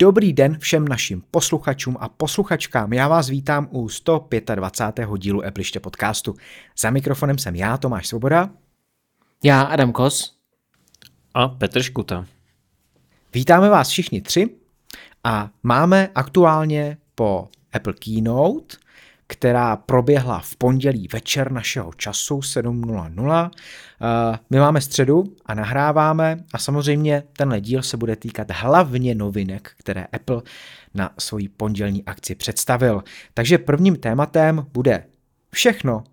dobrý den všem našim posluchačům a posluchačkám. Já vás vítám u 125. dílu Appliště podcastu. Za mikrofonem jsem já, Tomáš Svoboda. Já, Adam Kos. A Petr Škuta. Vítáme vás všichni tři a máme aktuálně po Apple Keynote – která proběhla v pondělí večer našeho času 7.00. Eh, my máme středu a nahráváme a samozřejmě tenhle díl se bude týkat hlavně novinek, které Apple na svoji pondělní akci představil. Takže prvním tématem bude všechno,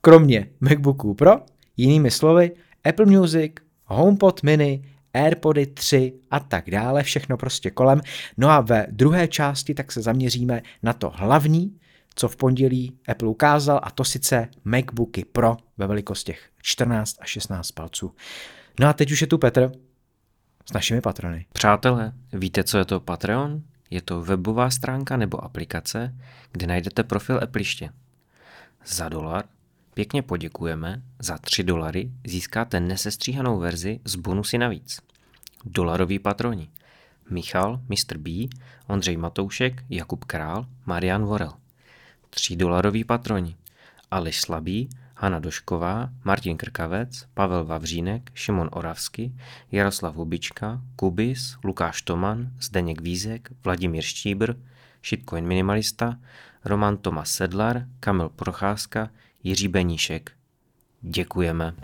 kromě MacBooku Pro, jinými slovy Apple Music, HomePod mini, AirPody 3 a tak dále, všechno prostě kolem. No a ve druhé části tak se zaměříme na to hlavní, co v pondělí Apple ukázal, a to sice MacBooky Pro ve velikostech 14 a 16 palců. No a teď už je tu Petr s našimi patrony. Přátelé, víte, co je to Patreon? Je to webová stránka nebo aplikace, kde najdete profil Appleiště. Za dolar pěkně poděkujeme, za 3 dolary získáte nesestříhanou verzi s bonusy navíc. Dolaroví patroni. Michal, Mr. B, Ondřej Matoušek, Jakub Král, Marian Vorel. 3 dolaroví patroni. Aleš Slabý, Hana Došková, Martin Krkavec, Pavel Vavřínek, Šimon Oravsky, Jaroslav Hubička, Kubis, Lukáš Toman, Zdeněk Vízek, Vladimír Štíbr, Shitcoin Minimalista, Roman Tomas Sedlar, Kamil Procházka, Jiří Beníšek. Děkujeme.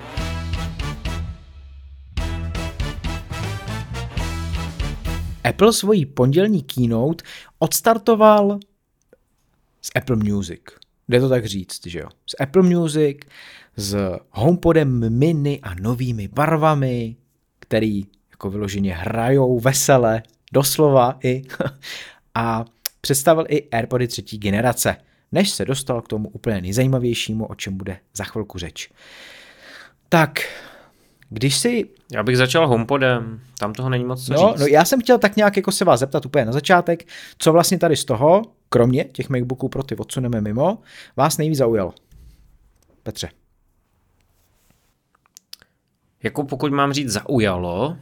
Apple svojí pondělní keynote odstartoval s Apple Music. Jde to tak říct, že jo? S Apple Music, s HomePodem mini a novými barvami, který jako vyloženě hrajou vesele, doslova i, a představil i AirPody třetí generace, než se dostal k tomu úplně nejzajímavějšímu, o čem bude za chvilku řeč. Tak, když si... Já bych začal HomePodem, tam toho není moc co no, říct. No, já jsem chtěl tak nějak jako se vás zeptat úplně na začátek, co vlastně tady z toho, kromě těch MacBooků pro ty odsuneme mimo, vás nejvíc zaujalo? Petře. Jako pokud mám říct zaujalo,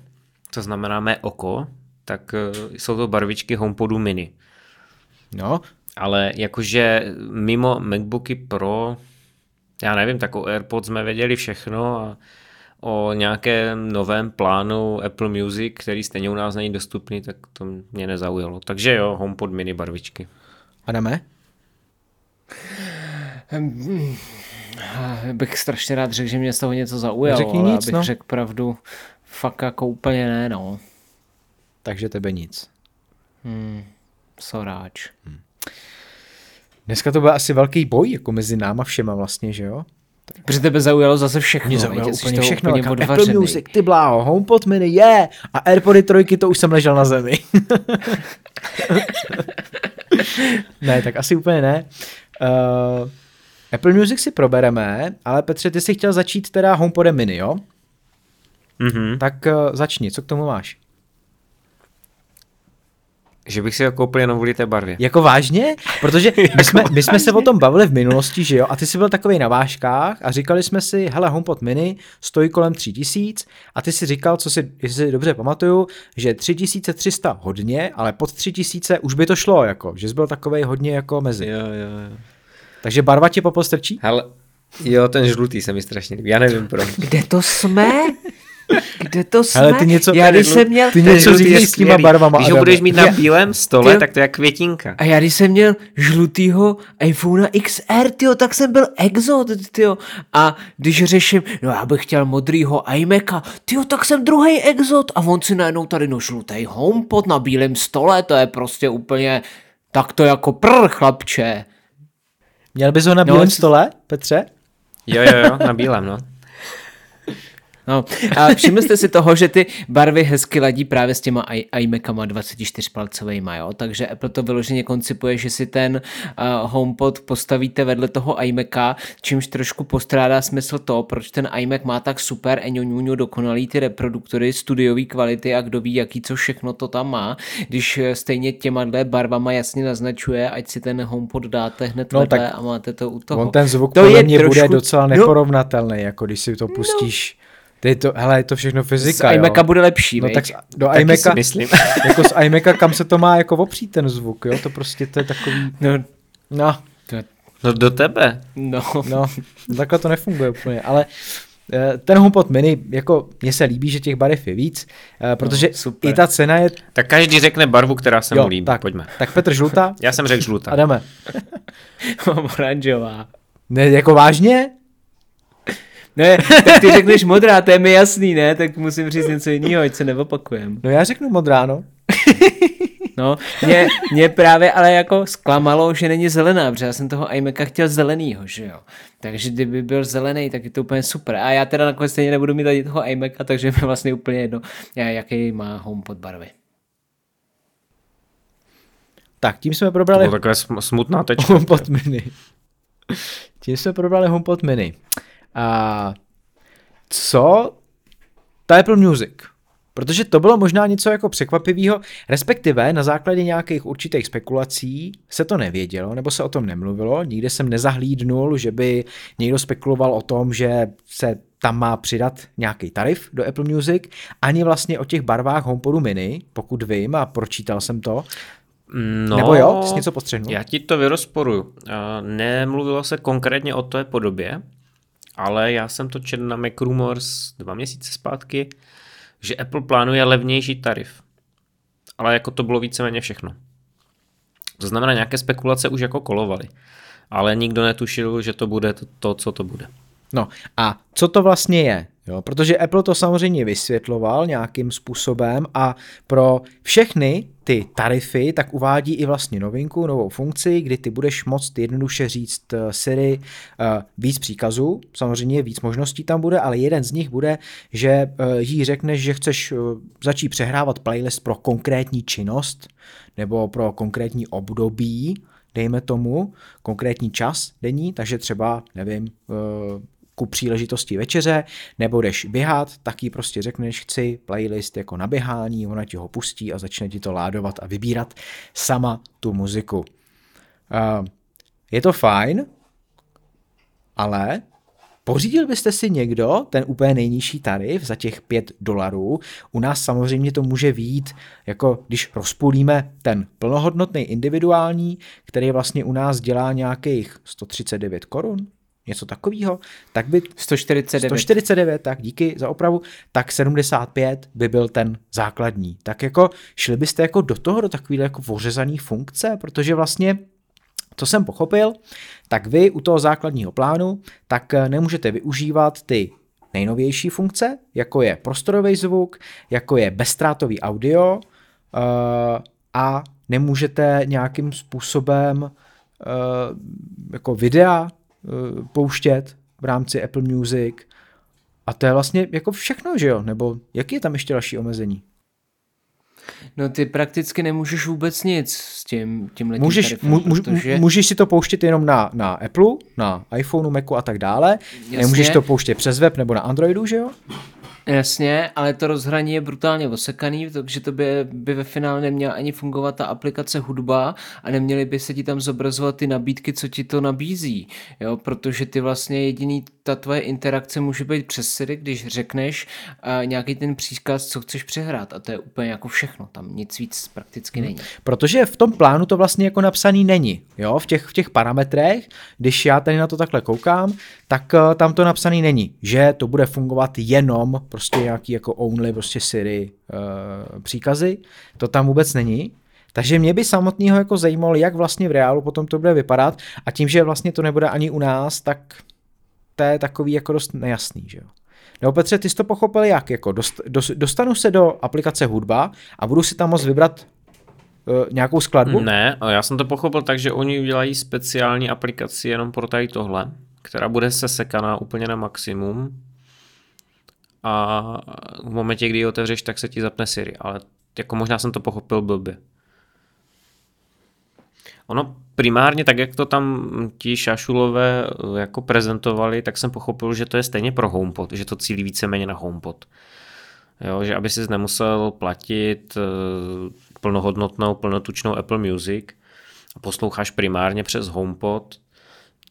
to znamená mé oko, tak uh, jsou to barvičky HomePodu mini. No. Ale jakože mimo MacBooky Pro, já nevím, tak o AirPods jsme věděli všechno a o nějakém novém plánu Apple Music, který stejně u nás není dostupný, tak to mě nezaujalo. Takže jo, HomePod mini barvičky. Adame? Bych strašně rád řekl, že mě z toho něco zaujalo, Řekni ale nic, abych no. řekl pravdu, fakt jako úplně ne, no. Takže tebe nic. Hmm, soráč. Dneska to byl asi velký boj jako mezi náma všema vlastně, že jo? Protože tebe zaujalo zase všechno. Mě veď, zaujalo jsi úplně všechno. Úplně Úplně Apple. Music, ty bláho, HomePod mini, je! Yeah! A AirPody trojky, to už jsem ležel na zemi. ne, tak asi úplně ne. Uh, Apple Music si probereme, ale Petře, ty jsi chtěl začít teda HomePodem mini, jo? Mhm. Tak uh, začni, co k tomu máš? Že bych si ho koupil jenom kvůli té barvě. Jako vážně? Protože my jsme, my jsme se o tom bavili v minulosti, že jo? A ty jsi byl takový na vážkách a říkali jsme si, hele, HomePod mini stojí kolem 3000 a ty si říkal, co si, jestli si dobře pamatuju, že 3300 hodně, ale pod 3000 už by to šlo, jako, že jsi byl takový hodně jako mezi. Jo, jo, jo. Takže barva tě popostrčí? Hele, jo, ten žlutý se mi strašně líbí, já nevím proč. Kde to jsme? Kde to jsme? Hele, ty něco- já když jsem měl... ty něco říkej s těma barvama, Když ho budeš mít na Já- bílém stole, tak to je jak květinka. A já když jsem měl žlutýho iPhone XR, tyjo, tak jsem byl exot, tyjo. A když řeším, no já bych chtěl modrýho iMaca, tyjo, tak jsem druhý exot. A on si najednou tady no žlutý HomePod na bílém stole, to je prostě úplně, tak to jako prr, chlapče. Měl bys ho na No, bílém c- stole, Petře? Jo, jo, jo, na bílém, no. No, a všimli jste si toho, že ty barvy hezky ladí právě s těma iMacama 24-palcovejma, jo? Takže Apple to vyloženě koncipuje, že si ten uh, HomePod postavíte vedle toho iMaca, čímž trošku postrádá smysl to, proč ten iMac má tak super eňoňuňu dokonalý ty reproduktory studiové kvality a kdo ví, jaký co všechno to tam má, když eh, stejně těma barvama jasně naznačuje, ať si ten HomePod dáte hned No, no, vedle tak a máte to u toho. On ten zvuk To podle je mě bude trošku- docela no. neporovnatelný, jako když si to pustíš Ty to, hele, je to všechno Z fyzika, iMaca jo. bude lepší, No tak do Taky si iMaca, myslím. jako z iMaca, kam se to má jako opřít ten zvuk, jo, to prostě to je takový, No, no, to, No do tebe. no. no, takhle to nefunguje úplně, ale eh, ten HomePod mini, jako mně se líbí, že těch barev je víc, eh, protože No, super. i ta cena je, Tak každý řekne barvu, která se mu líbí. tak, Pojďme. tak Petr žlutá Já jsem řekl a žlutá. jdeme. Mám oranžová. Ne, jako vážně? Ne, tak ty řekneš modrá, to je mi jasný, ne? Tak musím říct něco jiného, ať se neopakujem. No já řeknu modrá, no. No, mě, mě právě ale jako zklamalo, že není zelená, protože já jsem toho iMaca chtěl zelenýho, že jo. Takže kdyby byl zelený, tak je to úplně super. A já teda nakonec stejně nebudu mít ani toho iMaca, takže mi vlastně úplně jedno, jaký má HomePod barvy. Tak, tím jsme To probrali byla takové sm- smutná tečka. HomePod mini. Tím jsme probrali HomePod mini. A co ta Apple Music? Protože to bylo možná něco jako překvapivého, respektive na základě nějakých určitých spekulací se to nevědělo, nebo se o tom nemluvilo. Nikde jsem nezahlídnul, že by někdo spekuloval o tom, že se tam má přidat nějaký tarif do Apple Music, ani vlastně o těch barvách HomePodu mini, pokud vím a pročítal jsem to. No, Nebo jo? Ty jsi něco postřehnul? Já ti to vyrozporuju. Nemluvilo se konkrétně o té podobě, ale já jsem to četl na Mac Rumors dva měsíce zpátky, že Apple plánuje levnější tarif. Ale jako to bylo víceméně všechno. To znamená, nějaké spekulace už jako kolovaly. Ale nikdo netušil, že to bude to, to co to bude. No a co to vlastně je? Jo, protože Apple to samozřejmě vysvětloval nějakým způsobem a pro všechny ty tarify tak uvádí i vlastně novinku, novou funkci, kdy ty budeš moct jednoduše říct eh, Siri uh, víc příkazů, samozřejmě víc možností tam bude, ale jeden z nich bude, že uh, jí řekneš, že chceš začít přehrávat playlist pro konkrétní činnost nebo pro konkrétní období, dejme tomu, konkrétní čas denní, takže třeba, nevím, ku příležitosti večeře, nebo jdeš běhat, tak jí prostě řekneš, chci playlist jako na běhání, ona ti ho pustí a začne ti to ládovat a vybírat sama tu muziku. Uh, je to fajn, ale Pořídil byste si někdo ten úplně nejnižší tarif za těch 5 dolarů? U nás samozřejmě to může výjít, jako když rozpůlíme ten plnohodnotný individuální, který vlastně u nás dělá nějakých 139 korun, něco takového, tak by 149. 149, tak díky za opravu, tak 75 by byl ten základní. Tak jako šli byste jako do toho, do takovýhle jako ořezaný funkce, protože vlastně co jsem pochopil, tak vy u toho základního plánu tak nemůžete využívat ty nejnovější funkce, jako je prostorový zvuk, jako je bezstrátový audio uh, a nemůžete nějakým způsobem uh, jako videa pouštět v rámci Apple Music a to je vlastně jako všechno, že jo? Nebo jaký je tam ještě další omezení? No ty prakticky nemůžeš vůbec nic s tím, tím Můžeš, tarifem, mu, protože... můžeš si to pouštět jenom na, na Apple, na iPhoneu, Macu a tak dále. Jasně. Nemůžeš to pouštět přes web nebo na Androidu, že jo? Jasně, ale to rozhraní je brutálně osekaný, takže to by, by ve finále neměla ani fungovat ta aplikace hudba a neměly by se ti tam zobrazovat ty nabídky, co ti to nabízí, jo, protože ty vlastně jediný, ta tvoje interakce může být přes Siri, když řekneš uh, nějaký ten příkaz, co chceš přehrát a to je úplně jako všechno, tam nic víc prakticky Hmm. není. Protože v tom plánu to vlastně jako napsaný není. Jo? V, těch, v těch parametrech, když já tady na to takhle koukám, tak uh, tam to napsaný není, že to bude fungovat jenom prostě nějaký jako only prostě Siri uh, příkazy. To tam vůbec není. Takže mě by samotného jako zajímalo, jak vlastně v reálu potom to bude vypadat a tím, že vlastně to nebude ani u nás, tak to je takový jako dost nejasný, že jo. Nebo Petře, ty jsi to pochopil jak? Jako dost, dost, dostanu se do aplikace hudba a budu si tam moct vybrat uh, nějakou skladbu? Ne, já jsem to pochopil tak, že oni udělají speciální aplikaci jenom pro tady tohle, která bude sesekaná úplně na maximum a v momentě, kdy ji otevřeš, tak se ti zapne Siri, ale jako možná jsem to pochopil blbě. Ono primárně, tak jak to tam ti šašulové eh, jako prezentovali, tak jsem pochopil, že to je stejně pro HomePod, že to cílí víceméně na HomePod. Jo, že aby si nemusel platit uh, plnohodnotnou, plnotučnou Apple Music a posloucháš primárně přes HomePod,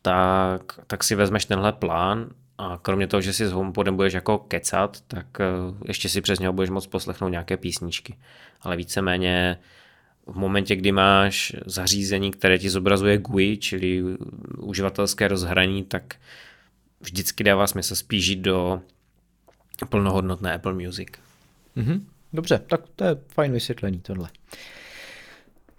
tak, tak si vezmeš tenhle plán A kromě toho, že si s HomePodem budeš jako kecat, tak eh, ještě si přes něho budeš moct poslechnout nějaké písničky. Ale víceméně v momentě, kdy máš zařízení, které ti zobrazuje GUI, čili uživatelské rozhraní, tak vždycky dává smysl spíš jít do plnohodnotné Apple Music. Mhm. Dobře, tak to je fajn vysvětlení tohle.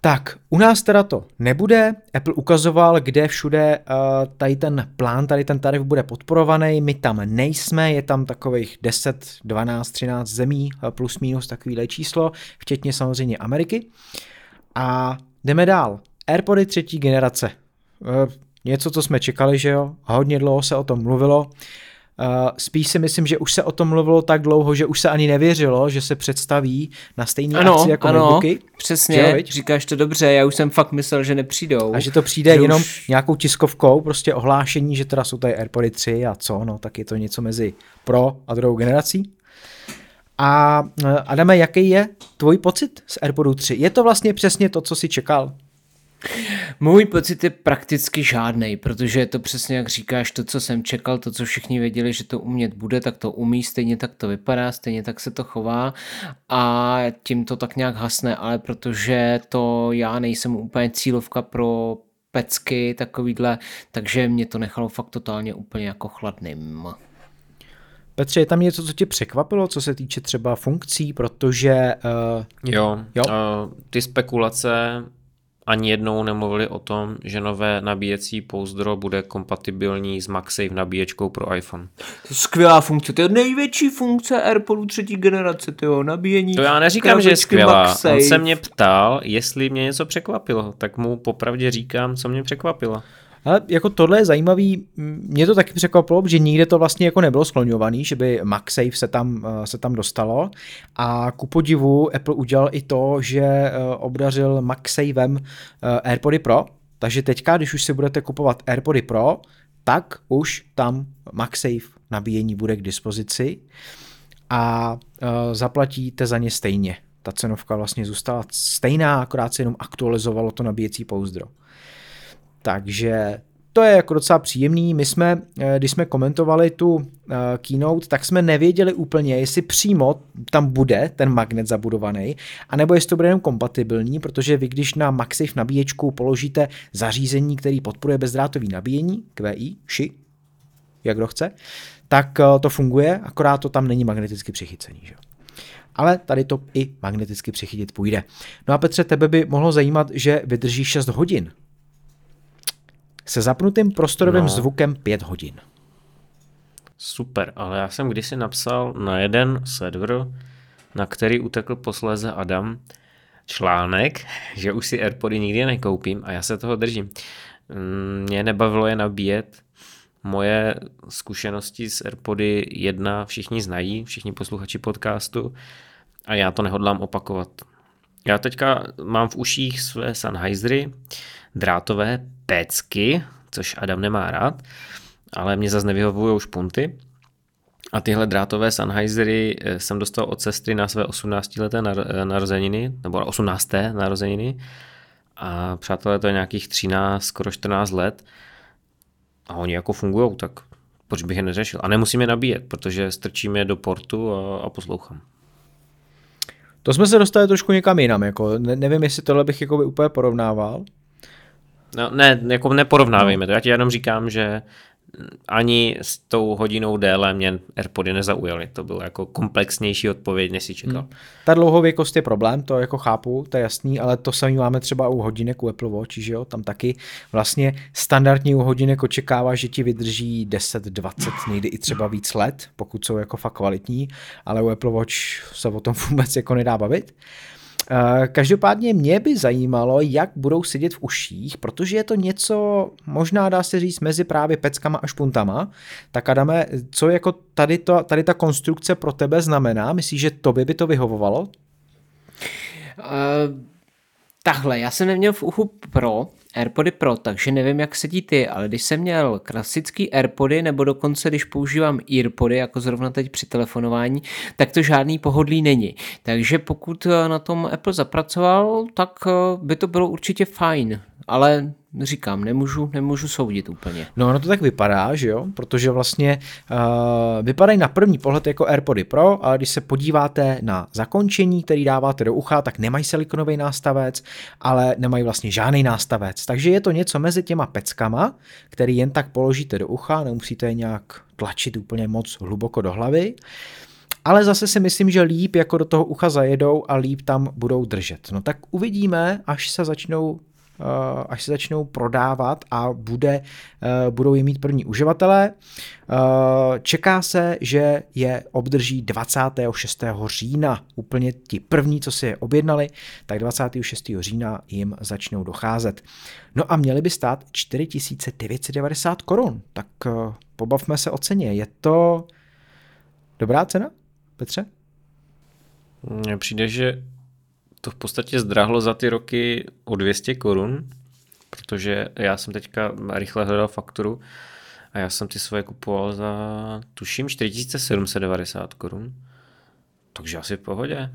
Tak, u nás teda to nebude. Apple ukazoval, kde všude uh, tady ten plán, tady ten tarif bude podporovaný. My tam nejsme, je tam takových 10, 12, 13 zemí, uh, plus minus takovýhle číslo, včetně samozřejmě Ameriky. A jdeme dál. Airpody třetí generace. Uh, něco, co jsme čekali, že jo? Hodně dlouho se o tom mluvilo. Uh, spíš si myslím, že už se o tom mluvilo tak dlouho, že už se ani nevěřilo, že se představí na stejný ano, akci jako ano, MacBooky. přesně, Že jo, viď? říkáš to dobře, já už jsem fakt myslel, že nepřijdou. A že to přijde Že jenom už- nějakou tiskovkou, prostě ohlášení, že teda jsou tady AirPody 3 a co, no tak je to něco mezi Pro a druhou generací. A eh, Adame, jaký je tvůj pocit z AirPodu 3? Je to vlastně přesně to, co jsi čekal? Můj pocit je prakticky žádný, protože je to přesně jak říkáš, to, co jsem čekal, to, co všichni věděli, že to umět bude, tak to umí, stejně tak to vypadá, stejně tak se to chová a tím to tak nějak hasne, ale protože to já nejsem úplně cílovka pro pecky takovýhle, takže mě to nechalo fakt totálně úplně jako chladným. Petře, je tam něco, co tě překvapilo, co se týče třeba funkcí, protože uh, Jo, Jo. jo. ty spekulace ani jednou nemluvili o tom, že nové nabíjecí pouzdro bude kompatibilní s MagSafe nabíječkou pro iPhone. Skvělá funkce, to je největší funkce AirPodu třetí generace, to jo, nabíjení. To já neříkám, že je skvělá. MagSafe. On se mě ptal, jestli mě něco překvapilo, tak mu popravdě říkám, co mě překvapilo. Ale jako tohle je zajímavý, mě to taky překvapilo, že nikde to vlastně jako nebylo skloňovaný, že by MagSafe se tam, eh, se tam dostalo a ku podivu Apple udělal i to, že eh, obdařil MagSafem eh, AirPody Pro, takže teďka, když už si budete kupovat AirPody Pro, tak už tam MagSafe nabíjení bude k dispozici a zaplatíte za ně stejně. Ta cenovka vlastně zůstala stejná, akorát se jenom aktualizovalo to nabíjecí pouzdro. Takže to je jako docela příjemný. My jsme, eh, když jsme komentovali tu eh, keynote, tak jsme nevěděli úplně, jestli přímo tam bude ten magnet zabudovaný, anebo jestli to bude jenom kompatibilní, protože vy, když na MagSafe nabíječku položíte zařízení, který podporuje bezdrátový nabíjení, QI, ši, jak kdo chce, tak eh, to funguje, akorát to tam není magneticky přichycený. Že? Ale tady to i magneticky přichytit půjde. No a Petře, tebe by mohlo zajímat, že vydrží 6 hodin. Se zapnutým prostorovým No. zvukem 5 hodin. Super, ale já jsem kdysi napsal na jeden server, na který utekl posléze Adam, článek, že už si Airpody nikdy nekoupím a já se toho držím. Mm, Mě nebavilo je nabíjet. Moje zkušenosti s Airpody 1 všichni znají, všichni posluchači podcastu a já to nehodlám opakovat. Já teďka mám v uších své Sennheisery, drátové pécky, což Adam nemá rád, ale mě zase nevyhovují špunty. A tyhle drátové Sennheisery eh, jsem dostal od sestry na své 18. leté eh, narozeniny, nebo 18. narozeniny. A přátelé, to je nějakých 13, skoro 14 let. A oni jako fungují, tak proč bych je neřešil? A nemusím je nabíjet, protože strčím je do portu a, a poslouchám. To jsme se dostali trošku někam jinam. Jako, ne, nevím, jestli tohle bych jako by úplně porovnával. No, ne, jako neporovnávejme to. Já ti jenom říkám, že ani s tou hodinou déle mě Airpody nezaujaly. To bylo jako komplexnější odpověď, než si čekal. Hmm. Ta dlouhověkost je problém, to jako chápu, to je jasný, ale to samý máme třeba u hodinek u Apple Watch, že jo, tam taky vlastně standardně u hodinek očekává, že ti vydrží 10, 20, někdy i třeba víc let, pokud jsou jako fakt kvalitní, ale u Apple Watch se o tom vůbec jako nedá bavit. Eh, Každopádně mě by zajímalo, jak budou sedět v uších, protože je to něco, možná dá se říct, mezi právě peckama a špuntama. Tak Adame, co jako tady, to, tady ta konstrukce pro tebe znamená? Myslíš, že tobě by to vyhovovalo? Uh, takhle, já jsem neměl v uchu Pro, AirPody Pro, takže nevím, jak sedí ty, ale když jsem měl klasický AirPody, nebo dokonce když používám EarPody, jako zrovna teď při telefonování, tak to žádný pohodlí není. Takže pokud eh, na tom Apple zapracoval, tak eh, by to bylo určitě fajn, ale říkám, nemůžu, nemůžu soudit úplně. No, no to tak vypadá, že jo, protože vlastně uh, vypadají na první pohled jako AirPody Pro, ale když se podíváte na zakončení, který dáváte do ucha, tak nemají silikonový nástavec, ale nemají vlastně žádný nástavec. Takže je to něco mezi těma peckama, který jen tak položíte do ucha, nemusíte je nějak tlačit úplně moc hluboko do hlavy. Ale zase si myslím, že líp jako do toho ucha zajedou a líp tam budou držet. No tak uvidíme, až se začnou až se začnou prodávat a bude, eh, budou je mít první uživatelé. Eh, čeká se, že je obdrží 26. října. Úplně ti první, co si je objednali, tak 26. října jim začnou docházet. No a měli by stát 4990 korun. Tak pobavme se o ceně. Je to dobrá cena, Petře? Mně přijde, že to v podstatě zdrahlo za ty roky o 200 korun, protože já jsem teďka rychle hledal fakturu a já jsem ty svoje kupoval za, tuším, 4790 korun. Takže asi v pohodě.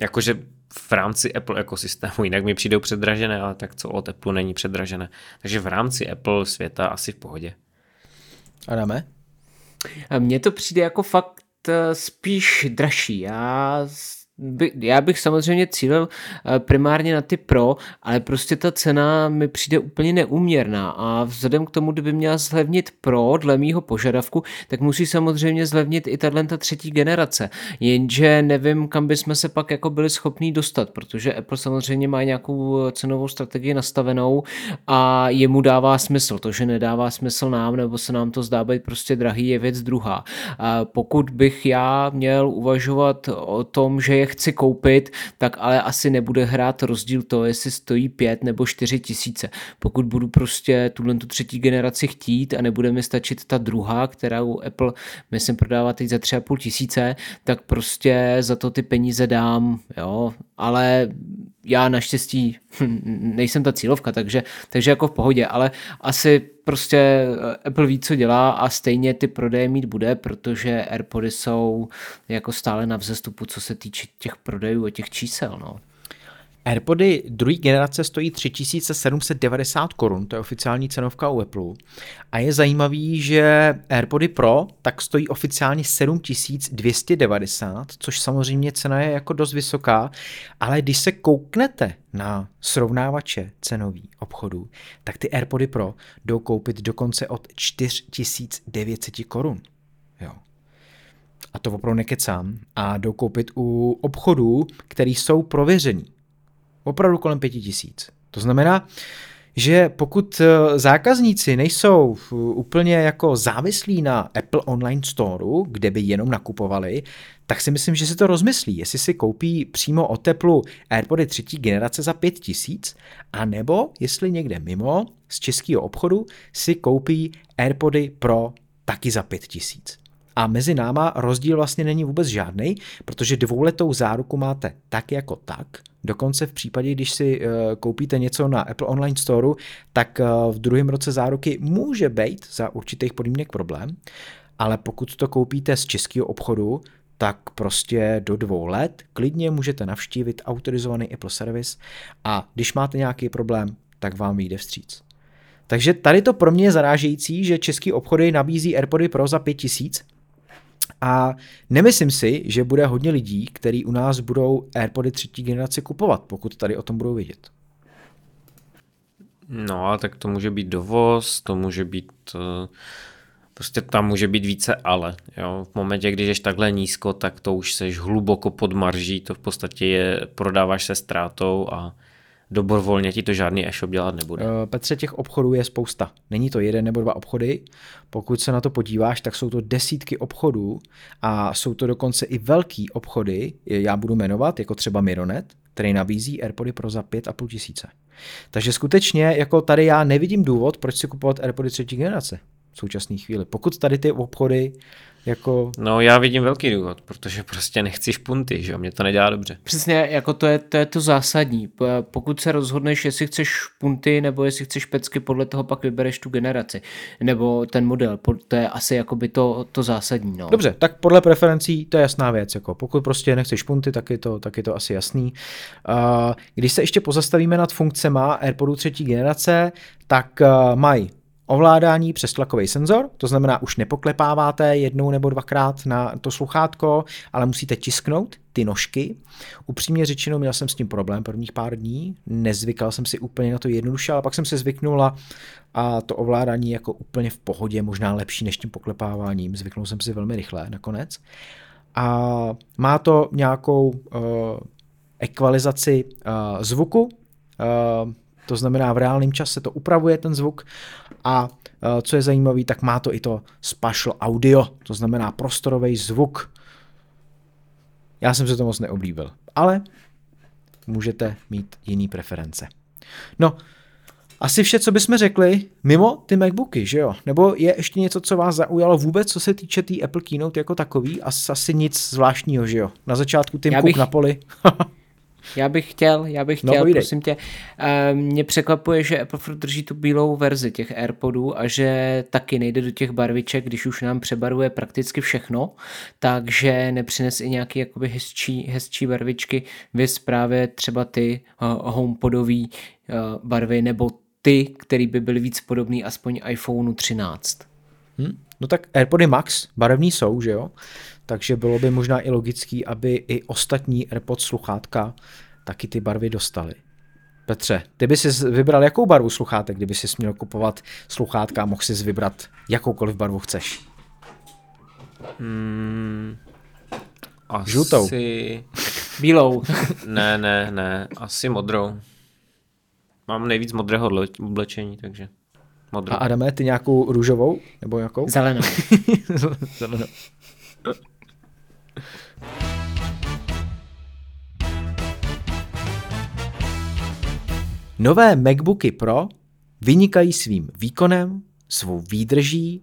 Jakože v rámci Apple ekosystému, jinak mi přijdou předražené, ale tak co od Apple není předražené. Takže v rámci Apple světa asi v pohodě. Adame? Mně to přijde jako fakt eh, spíš dražší. Já by, já bych samozřejmě cílil eh, primárně na ty pro, ale prostě ta cena mi přijde úplně neuměrná a vzhledem k tomu, kdyby měla zlevnit pro dle mýho požadavku, tak musí samozřejmě zlevnit i tahle ta třetí generace. Jenže nevím, kam bychom se pak jako byli schopní dostat, protože Apple samozřejmě má nějakou cenovou strategii nastavenou a jemu dává smysl. To, že nedává smysl nám, nebo se nám to zdá být prostě drahý, je věc druhá. Pokud bych já měl uvažovat o tom, že je chci koupit, tak ale asi nebude hrát rozdíl to, jestli stojí 5 nebo 4 tisíce. Pokud budu prostě tuhle tu třetí generaci chtít a nebude mi stačit ta druhá, kterou Apple, myslím, prodává teď za 3,5 tisíce, tak prostě za to ty peníze dám, jo, ale já naštěstí nejsem ta cílovka, takže, takže jako v pohodě, ale asi prostě eh, Apple ví, co dělá a stejně ty prodeje mít bude, protože AirPody jsou jako stále na vzestupu, co se týče těch prodejů a těch čísel. No. AirPody druhé generace stojí 3790 korun, to je oficiální cenovka u Apple. A je zajímavý, že AirPody Pro tak stojí oficiálně 7290, což samozřejmě cena je jako dost vysoká, ale když se kouknete na srovnávače cenový obchodů, tak ty AirPody Pro jdou koupit dokonce od 4900 korun. Jo. A to opravdu nekecám. A jdou koupit u obchodů, který jsou prověřený opravdu kolem pěti tisíc. To znamená, že pokud eh, zákazníci nejsou úplně jako závislí na Apple Online Storeu, kde by jenom nakupovali, tak si myslím, že si to rozmyslí, jestli si koupí přímo od Apple AirPody třetí generace za 5000, anebo jestli někde mimo z českého obchodu si koupí AirPody Pro taky za 5000. A mezi náma rozdíl vlastně není vůbec žádný, protože dvouletou záruku máte tak jako tak. Dokonce v případě, když si uh, koupíte něco na Apple Online Store, tak uh, v druhém roce záruky může být za určitých podmínek problém, ale pokud to koupíte z českého obchodu, tak prostě do dvou let klidně můžete navštívit autorizovaný Apple Service a když máte nějaký problém, tak vám vyjde vstříc. Takže tady to pro mě je zarážející, že český obchody nabízí AirPody Pro za 5000, a nemyslím si, že bude hodně lidí, kteří u nás budou AirPody třetí generace kupovat, pokud tady o tom budou vědět. No a tak to může být dovoz, to může být, eh, prostě tam může být více ale. Jo? V momentě, když jsi takhle nízko, tak to už seš hluboko pod marží, to v podstatě je, prodáváš se ztrátou a dobrovolně ti to žádný e-shop dělat nebude. Eh, Petře, těch obchodů je spousta. Není to jeden nebo dva obchody. Pokud se na to podíváš, tak jsou to desítky obchodů a jsou to dokonce i velký obchody, já budu jmenovat, jako třeba Mironet, který nabízí AirPody Pro za 5,5 tisíce. Takže skutečně, jako tady já nevidím důvod, proč si kupovat AirPody třetí generace. v současné chvíli. Pokud tady ty obchody jako... No já vidím velký důvod, protože prostě nechci špunty, že jo, mě to nedělá dobře. Přesně, jako to je, to je to zásadní. Pokud se rozhodneš, jestli chceš špunty nebo jestli chceš pecky, podle toho pak vybereš tu generaci. Nebo ten model, to je asi jakoby to, to zásadní. No. Dobře, tak podle preferencí to je jasná věc. Jako pokud prostě nechceš punty, tak je to, tak je to asi jasný. Uh, když se ještě pozastavíme nad funkcema AirPodů třetí generace, tak uh, mají ovládání přes tlakový senzor, to znamená, už nepoklepáváte jednou nebo dvakrát na to sluchátko, ale musíte tisknout ty nožky. Upřímně řečeno, měl jsem s tím problém prvních pár dní, nezvykal jsem si úplně na to jednoduše, ale pak jsem se zvyknula a to ovládání jako úplně v pohodě, možná lepší než tím poklepáváním, zvyknul jsem si velmi rychle nakonec. A má to nějakou uh, ekvalizaci uh, zvuku, uh, to znamená v reálném čase to upravuje ten zvuk a uh, co je zajímavé, tak má to i to spatial audio, to znamená prostorový zvuk. Já jsem se to moc neoblíbil, ale můžete mít jiný preference. No, asi vše, co bychom řekli, mimo ty MacBooky, že jo? Nebo je ještě něco, co vás zaujalo vůbec, co se týče té tý Apple Keynote jako takový? As, asi nic zvláštního, že jo? Na začátku Tim Já Cook bych- na poli. Já bych chtěl, já bych No, chtěl, povídej. prosím tě. eh, Mě překvapuje, že Apple furt drží tu bílou verzi těch AirPodů a že taky nejde do těch barviček, když už nám přebarvuje prakticky všechno, takže nepřines i nějaký jakoby hezčí, hezčí barvičky, vys právě třeba ty uh, HomePodový uh, barvy nebo ty, který by byly víc podobný aspoň iPhoneu 13. Hm? No tak AirPody Max barevný jsou, že jo? Takže bylo by možná i logický, aby i ostatní AirPods sluchátka taky ty barvy dostaly. Petře, ty bys si vybral jakou barvu sluchátek, kdyby si směl kupovat sluchátka a mohl si vybrat jakoukoliv barvu chceš? Hmm, asi... Žlutou. Bílou. Ne, ne, ne, asi modrou. Mám nejvíc modrého oblečení, takže modrou. A Adame, ty nějakou růžovou? Nebo jakou? Zelenou. Zelenou. Nové MacBooky Pro vynikají svým výkonem, svou výdrží,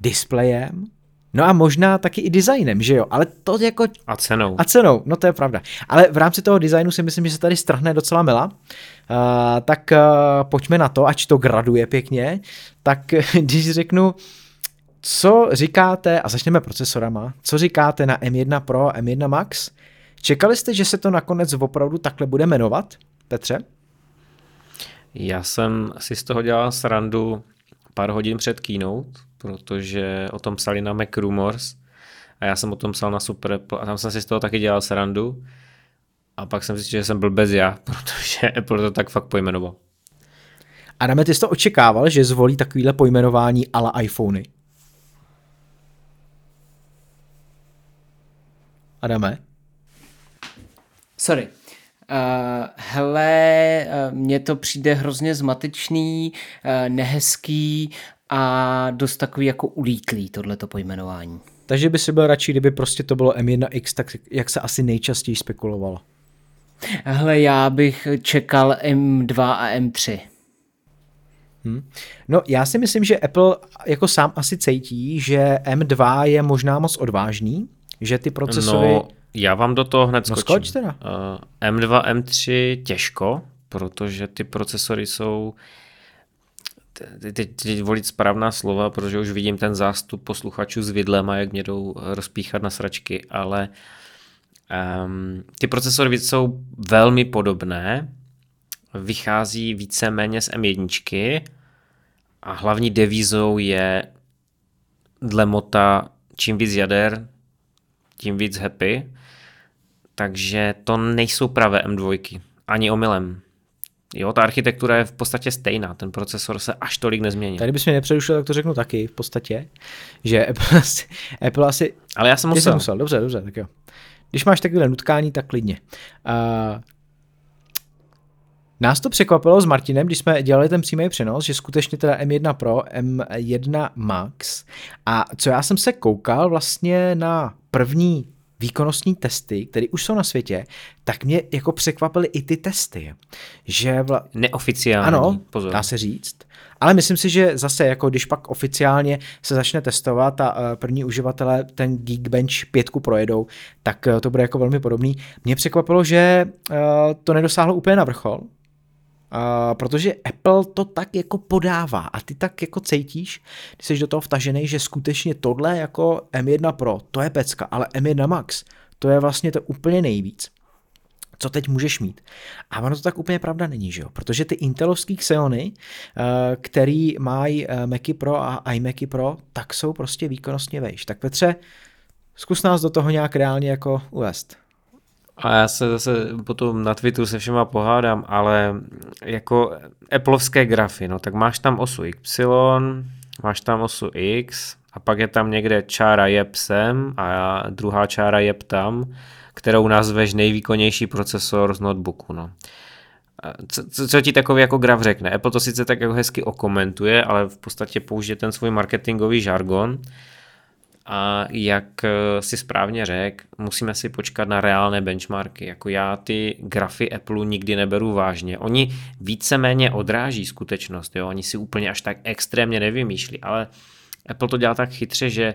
displejem, no a možná taky i designem, že jo? Ale to jako A cenou. a cenou, no to je pravda. Ale v rámci toho designu si myslím, že se tady strhne docela mila. Uh, tak uh, pojďme na to, ať to graduje pěkně. Tak když řeknu, co říkáte, a začneme procesorama, co říkáte na M1 Pro a M1 Max? Čekali jste, že se to nakonec opravdu takhle bude jmenovat, Petře? Já jsem si z toho dělal srandu pár hodin před keynote, protože o tom psali na Mac Rumors a já jsem o tom psal na Super Apple a tam jsem si z toho taky dělal srandu a pak jsem zjistil, že jsem byl bez já, protože Apple to tak fakt pojmenoval. Adame, ty jsi to očekával, že zvolí takovýhle pojmenování ala iPhony? Adame? Sorry. Uh, hele, uh, mně to přijde hrozně zmatečný, uh, nehezký a dost takový jako ulítlý tohleto pojmenování. Takže by si byl radši, kdyby prostě to bylo M1X, tak jak se asi nejčastěji spekulovalo. Hele, já bych čekal M2 a M3. No, já si myslím, že Apple jako sám asi cítí, že M2 je možná moc odvážný, že ty procesory... No, já vám do toho hned No, skočím. skoč teda. Uh, M2, M3 těžko, protože ty procesory jsou teď, teď, volit správná slova, protože už vidím ten zástup posluchačů s vidlema, jak mě jdou rozpíchat na sračky, ale um, ty procesory jsou velmi podobné, vychází víceméně z M1 a hlavní devízou je dle mota čím víc jader, tím víc happy, takže to nejsou pravé M2, ani omylem. Jo, ta architektura je v podstatě stejná, ten procesor se až tolik nezměnil. Tady bys mě nepřerušil, tak to řeknu taky v podstatě, že Apple asi, Apple asi Ale já jsem musel. musel, dobře, dobře, tak jo. Když máš takové nutkání, tak klidně. Uh, nás to překvapilo s Martinem, když jsme dělali ten přímý přenos, že skutečně teda M1 Pro, M1 Max a co já jsem se koukal vlastně na první výkonnostní testy, které už jsou na světě, tak mě jako překvapily i ty testy. Že vla... Neoficiální, ano, pozor. dá se říct. Ale myslím si, že zase, jako když pak oficiálně se začne testovat a uh, první uživatelé ten Geekbench 5 projedou, tak uh, to bude jako velmi podobný. Mě překvapilo, že uh, to nedosáhlo úplně na vrchol, Protože Apple to tak jako podává a ty tak jako cítíš, když jsi do toho vtažený, že skutečně tohle jako M1 Pro, to je pecka, ale M1 Max, to je vlastně to úplně nejvíc co teď můžeš mít. A ono to tak úplně pravda není, že jo? Protože ty intelovský Xeony, který mají Macy Pro a iMacy Pro, tak jsou prostě výkonnostně vejš. Tak Petře, zkus nás do toho nějak reálně jako uvést. A já se zase potom na Twitteru se všema pohádám, ale jako Appleovské grafy, no tak máš tam osu Y, máš tam osu X a pak je tam někde čára jeb sem a druhá čára jeb tam, kterou nazveš nejvýkonnější procesor z notebooku, no. Co, co ti takový jako graf řekne? Apple to sice tak jako hezky okomentuje, ale v podstatě použije ten svůj marketingový žargon, a jak eh, si správně řekl, musíme si počkat na reálné benchmarky. Jako já ty grafy Apple nikdy neberu vážně. Oni víceméně odráží skutečnost, jo? oni si úplně až tak extrémně nevymýšlí, ale Apple to dělá tak chytře, že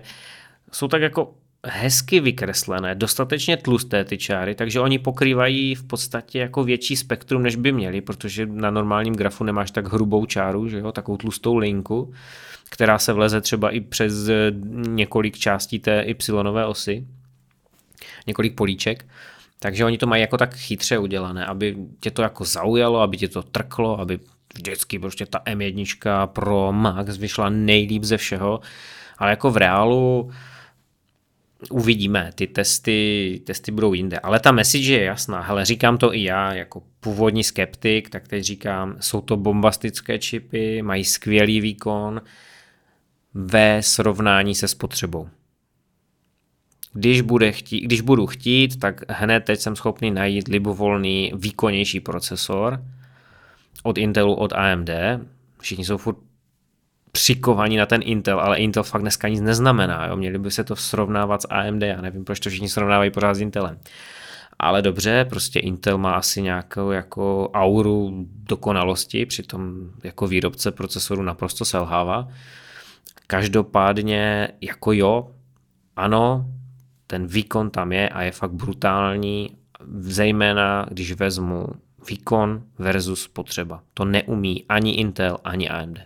jsou tak jako hezky vykreslené, dostatečně tlusté ty čáry, takže oni pokrývají v podstatě jako větší spektrum, než by měli, protože na normálním grafu nemáš tak hrubou čáru, že jo, takovou tlustou linku která se vleze třeba i přes eh, několik částí té y osy, několik políček. Takže oni to mají jako tak chytře udělané, aby tě to jako zaujalo, aby tě to trklo, aby vždycky prostě ta M1 Pro Max vyšla nejlíp ze všeho, ale jako v reálu uvidíme, ty testy, testy budou jinde, ale ta message je jasná, hele, říkám to i já jako původní skeptik, tak teď říkám, jsou to bombastické čipy, mají skvělý výkon, ve srovnání se spotřebou. Když, bude chtít, když budu chtít, tak hned teď jsem schopný najít libovolný, výkonnější procesor od Intelu, od AMD. Všichni jsou furt přikovaní na ten Intel, ale Intel fakt dneska nic neznamená. Jo? Měli by se to srovnávat s AMD, já nevím, proč to všichni srovnávají pořád s Intelem. Ale dobře, prostě Intel má asi nějakou jako auru dokonalosti, přitom jako výrobce procesoru naprosto selhává. Každopádně jako jo, ano, ten výkon tam je a je fakt brutální, zejména když vezmu výkon versus potřeba. To neumí ani Intel, ani AMD. Uh,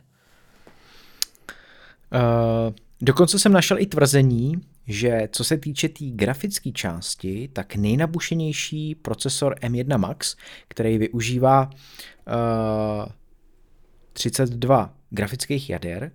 eh, dokonce jsem našel i tvrzení, že co se týče té tý grafické části, tak nejnabušenější procesor M1 Max, který využívá uh, 32 grafických jader,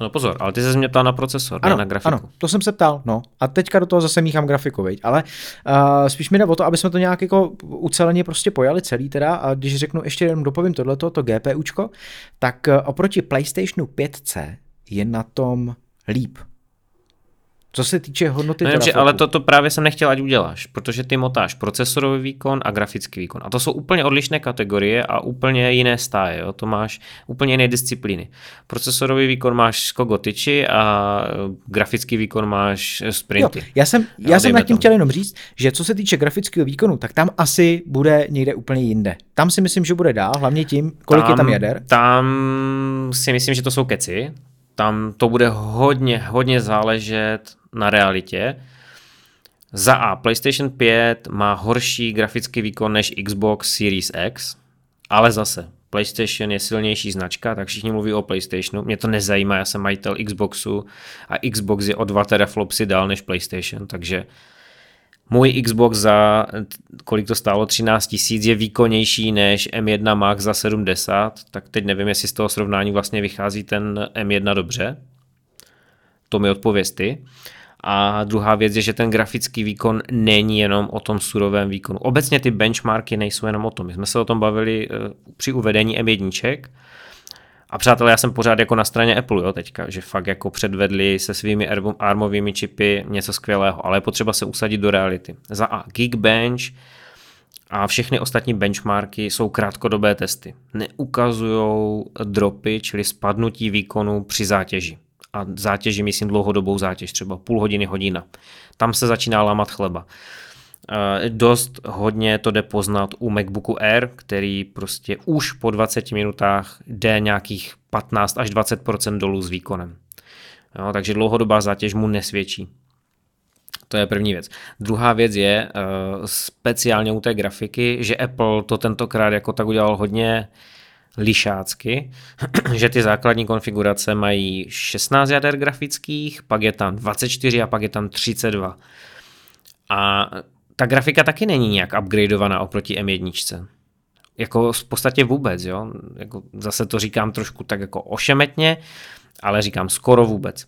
No pozor, ale ty se mě ptal na procesor, ano, ne na grafiku. Ano, to jsem se ptal, no. A teďka do toho zase míchám grafiku, viď? ale uh, spíš mi jde o to, aby jsme to nějak jako uceleně prostě pojali celý teda a když řeknu ještě jenom dopovím tohleto, to GPUčko, tak uh, oproti PlayStationu 5C je na tom líp. Co se týče hodnoty no, že, ale to, to právě jsem nechtěl, ať uděláš, protože ty motáš procesorový výkon a grafický výkon. A to jsou úplně odlišné kategorie a úplně jiné stáje. Jo? To máš úplně jiné disciplíny. Procesorový výkon máš Skogotyči a grafický výkon máš Sprinty. Jo, já jsem, já jsem nad tím chtěl jenom říct, že co se týče grafického výkonu, tak tam asi bude někde úplně jinde. Tam si myslím, že bude dál, hlavně tím, kolik tam, je tam jader. Tam si myslím, že to jsou keci. Tam to bude hodně, hodně záležet na realitě. Za A, PlayStation 5 má horší grafický výkon než Xbox Series X, ale zase, PlayStation je silnější značka, tak všichni mluví o PlayStationu. Mě to nezajímá, já jsem majitel Xboxu a Xbox je o 2 teraflopsy dál než PlayStation, takže můj Xbox za, kolik to stálo, 13 tisíc, je výkonnější než M1 Max za 70, tak teď nevím, jestli z toho srovnání vlastně vychází ten M1 dobře. To mi odpověz ty. A druhá věc je, že ten grafický výkon není jenom o tom surovém výkonu. Obecně ty benchmarky nejsou jenom o tom. My jsme se o tom bavili eh, při uvedení M1. A přátelé, já jsem pořád jako na straně Apple, jo, teďka, že fakt jako předvedli se svými armovými čipy něco skvělého, ale je potřeba se usadit do reality. Za A, Geekbench a všechny ostatní benchmarky jsou krátkodobé testy. Neukazují dropy, čili spadnutí výkonu při zátěži a zátěž je myslím dlouhodobou zátěž, třeba půl hodiny, hodina. Tam se začíná lámat chleba. Eh, dost hodně to jde poznat u MacBooku Air, který prostě už po 20 minutách jde nějakých 15 až 20% dolů s výkonem. Jo, takže dlouhodobá zátěž mu nesvědčí. To je první věc. Druhá věc je uh, speciálně u té grafiky, že Apple to tentokrát jako tak udělal hodně lišácky, že ty základní konfigurace mají 16 jader grafických, pak je tam 24 a pak je tam 32. A ta grafika taky není nějak upgradeovaná oproti M1. Jako v podstatě vůbec, jo. Jako zase to říkám trošku tak jako ošemetně, ale říkám skoro vůbec.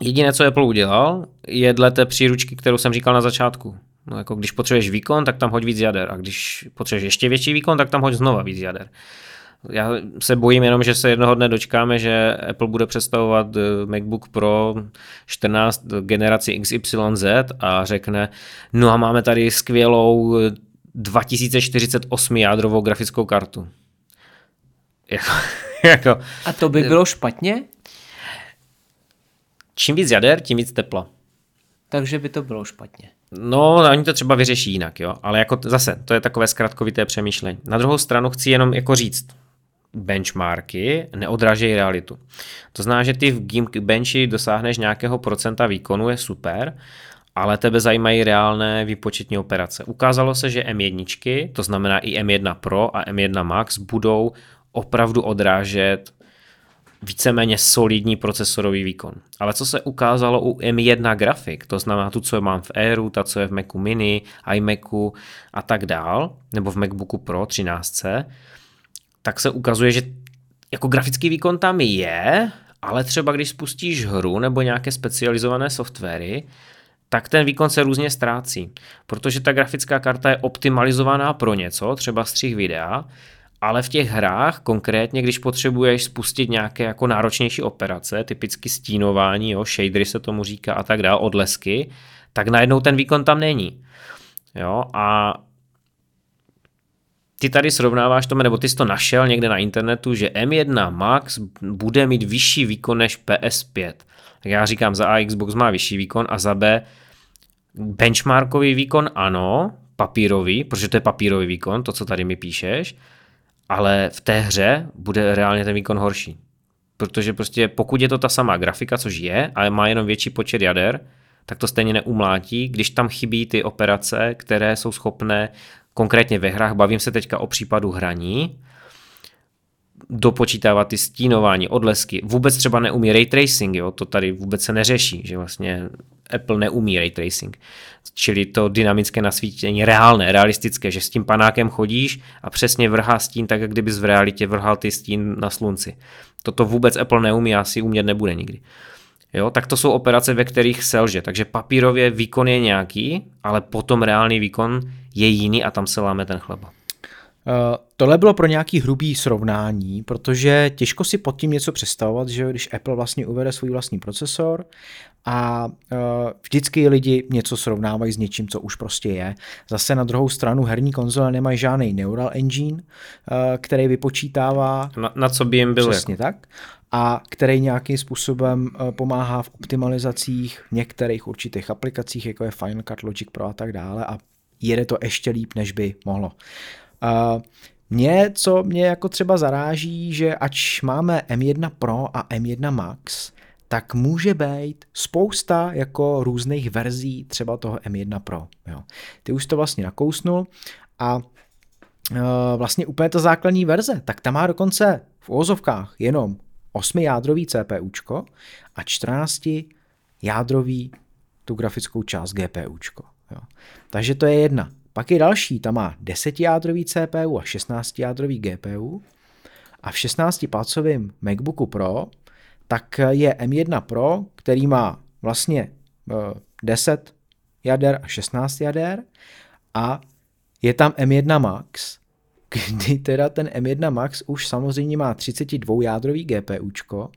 Jediné, co Apple udělal, je dle té příručky, kterou jsem říkal na začátku. No jako když potřebuješ výkon, tak tam hoď víc jader a když potřebuješ ještě větší výkon, tak tam hoď znova víc jader. Já se bojím jenom, že se jednoho dne dočkáme, že Apple bude představovat eh, MacBook Pro 14 generaci XYZ a řekne, no a máme tady skvělou 2048 jádrovou grafickou kartu. Jako, jako, a to by bylo špatně? Čím víc jader, tím víc tepla. Takže by to bylo špatně. No, oni to třeba vyřeší jinak, jo. Ale jako zase, to je takové zkratkovité přemýšlení. Na druhou stranu chci jenom jako říct, benchmarky neodrážejí realitu. To znamená, že ty v Geekbenchi dosáhneš nějakého procenta výkonu, je super, ale tebe zajímají reálné výpočetní operace. Ukázalo se, že M1, to znamená i M1 Pro a M1 Max, budou opravdu odrážet víceméně solidní procesorový výkon. Ale co se ukázalo u M1 grafik, to znamená tu, co mám v Airu, ta, co je v Macu Mini, iMacu a tak dál, nebo v MacBooku Pro 13, tak se ukazuje, že jako grafický výkon tam je, ale třeba když spustíš hru nebo nějaké specializované softwary, tak ten výkon se různě ztrácí, protože ta grafická karta je optimalizovaná pro něco, třeba střih videa, ale v těch hrách, konkrétně když potřebuješ spustit nějaké jako náročnější operace, typicky stínování, jo, shadery se tomu říká a tak dále, odlesky, tak najednou ten výkon tam není. Jo, a ty tady srovnáváš to, nebo ty jsi to našel někde na internetu, že M1 Max bude mít vyšší výkon než PS5. Tak já říkám, za A Xbox má vyšší výkon a za B benchmarkový výkon ano, papírový, protože to je papírový výkon, to, co tady mi píšeš, ale v té hře bude reálně ten výkon horší. Protože prostě pokud je to ta samá grafika, což je, ale má jenom větší počet jader, tak to stejně neumlátí, když tam chybí ty operace, které jsou schopné konkrétně ve hrách, bavím se teďka o případu hraní, dopočítávat ty stínování, odlesky. Vůbec třeba neumí ray tracing, jo? to tady vůbec se neřeší, že vlastně Apple neumí ray tracing. Čili to dynamické nasvítění reálné, realistické, že s tím panákem chodíš a přesně vrhá stín tak, jak kdybys v realitě vrhal ty stín na slunci. Toto vůbec Apple neumí, asi umět nebude nikdy. Jo, tak to jsou operace, ve kterých selže. Takže papírově výkon je nějaký, ale potom reálný výkon je jiný a tam se láme ten chleba. Uh, tohle bylo pro nějaký hrubý srovnání, protože těžko si pod tím něco představovat, že když Apple vlastně uvede svůj vlastní procesor a uh, vždycky lidi něco srovnávají s něčím, co už prostě je. Zase na druhou stranu herní konzole nemají žádný neural engine, uh, který vypočítává... Na, na co by jim byl? Přesně jako? tak a který nějakým způsobem pomáhá v optimalizacích některých určitých aplikacích, jako je Final Cut Logic Pro a tak dále a jede to ještě líp, než by mohlo. Mě, co mě jako třeba zaráží, že ač máme M1 Pro a M1 Max, tak může být spousta jako různých verzí třeba toho M1 Pro. Jo. Ty už to vlastně nakousnul a uh, vlastně úplně ta základní verze, tak ta má dokonce v ozovkách jenom 8 jádrový CPUčko a 14 jádrový tu grafickou část GPUčko. Jo. Takže to je jedna. Pak je další, ta má 10 jádrový CPU a 16 jádrový GPU. A v 16 palcovém MacBooku Pro tak je M1 Pro, který má vlastně 10 eh, jader a 16 jader a je tam M1 Max, kdy teda ten M1 Max už samozřejmě má 32 jádrový GPUčko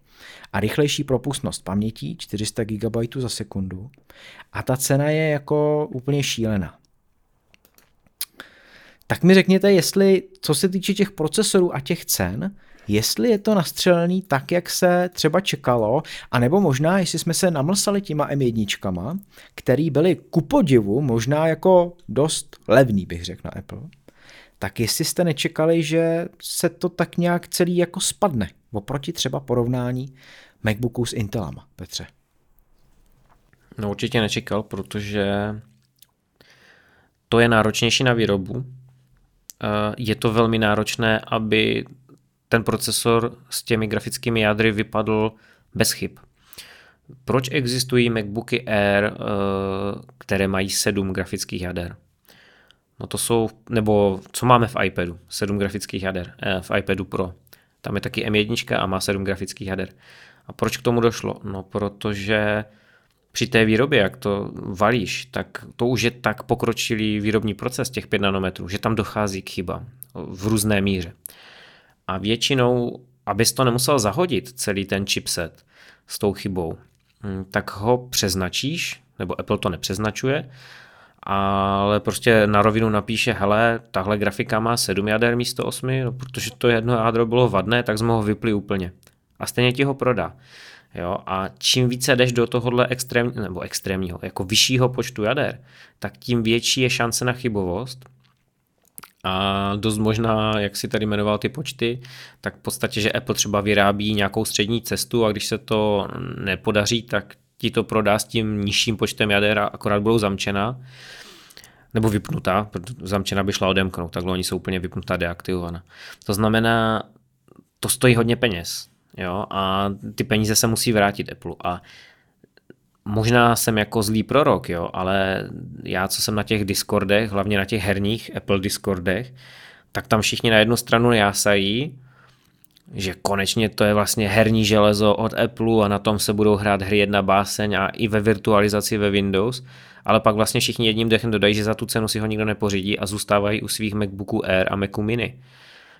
a rychlejší propustnost paměti 400 GB za sekundu a ta cena je jako úplně šílená. Tak mi řekněte, jestli co se týče těch procesorů a těch cen, jestli je to nastřelený tak, jak se třeba čekalo, anebo možná, jestli jsme se namlsali těma M1, který byly ku podivu možná jako dost levný, bych řekl na Apple, tak jestli jste nečekali, že se to tak nějak celý jako spadne, oproti třeba porovnání MacBooků s Intelama, Petře. No určitě nečekal, protože to je náročnější na výrobu. Je to velmi náročné, aby ten procesor s těmi grafickými jádry vypadl bez chyb. Proč existují MacBooky Air, eh, které mají sedm grafických jader? No to jsou, nebo co máme v iPadu? Sedm grafických jader, eh, v iPadu Pro. Tam je taky M1 a má sedm grafických jader. A proč k tomu došlo? No protože při té výrobě, jak to valíš, tak to už je tak pokročilý výrobní proces těch 5 nanometrů, že tam dochází k chybám v různé míře. A většinou, abys to nemusel zahodit, celý ten chipset s tou chybou, hm, tak ho přeznačíš, nebo Apple to nepřeznačuje, ale prostě na rovinu napíše, hele, tahle grafika má 7 jader místo 8, no, protože to jedno jádro bylo vadné, tak jsme ho vypli úplně. A stejně ti ho prodá. Jo? A čím více jdeš do tohohle extrém, nebo extrémního, jako vyššího počtu jader, tak tím větší je šance na chybovost. A dost možná, jak si tady jmenoval ty počty, tak v podstatě, že Apple třeba vyrábí nějakou střední cestu a když se to nepodaří, tak ti to prodá s tím nižším počtem jader a akorát budou zamčena nebo vypnutá, zamčena by šla odemknout, takhle oni jsou úplně vypnutá, deaktivovaná. To znamená, to stojí hodně peněz. Jo? A ty peníze se musí vrátit Apple. A možná jsem jako zlý prorok, jo, ale já, co jsem na těch Discordech, hlavně na těch herních Apple Discordech, tak tam všichni na jednu stranu jásají, že konečně to je vlastně herní železo od Apple a na tom se budou hrát hry jedna báseň a i ve virtualizaci ve Windows, ale pak vlastně všichni jedním dechem dodají, že za tu cenu si ho nikdo nepořídí a zůstávají u svých MacBooků Air a Macu Mini.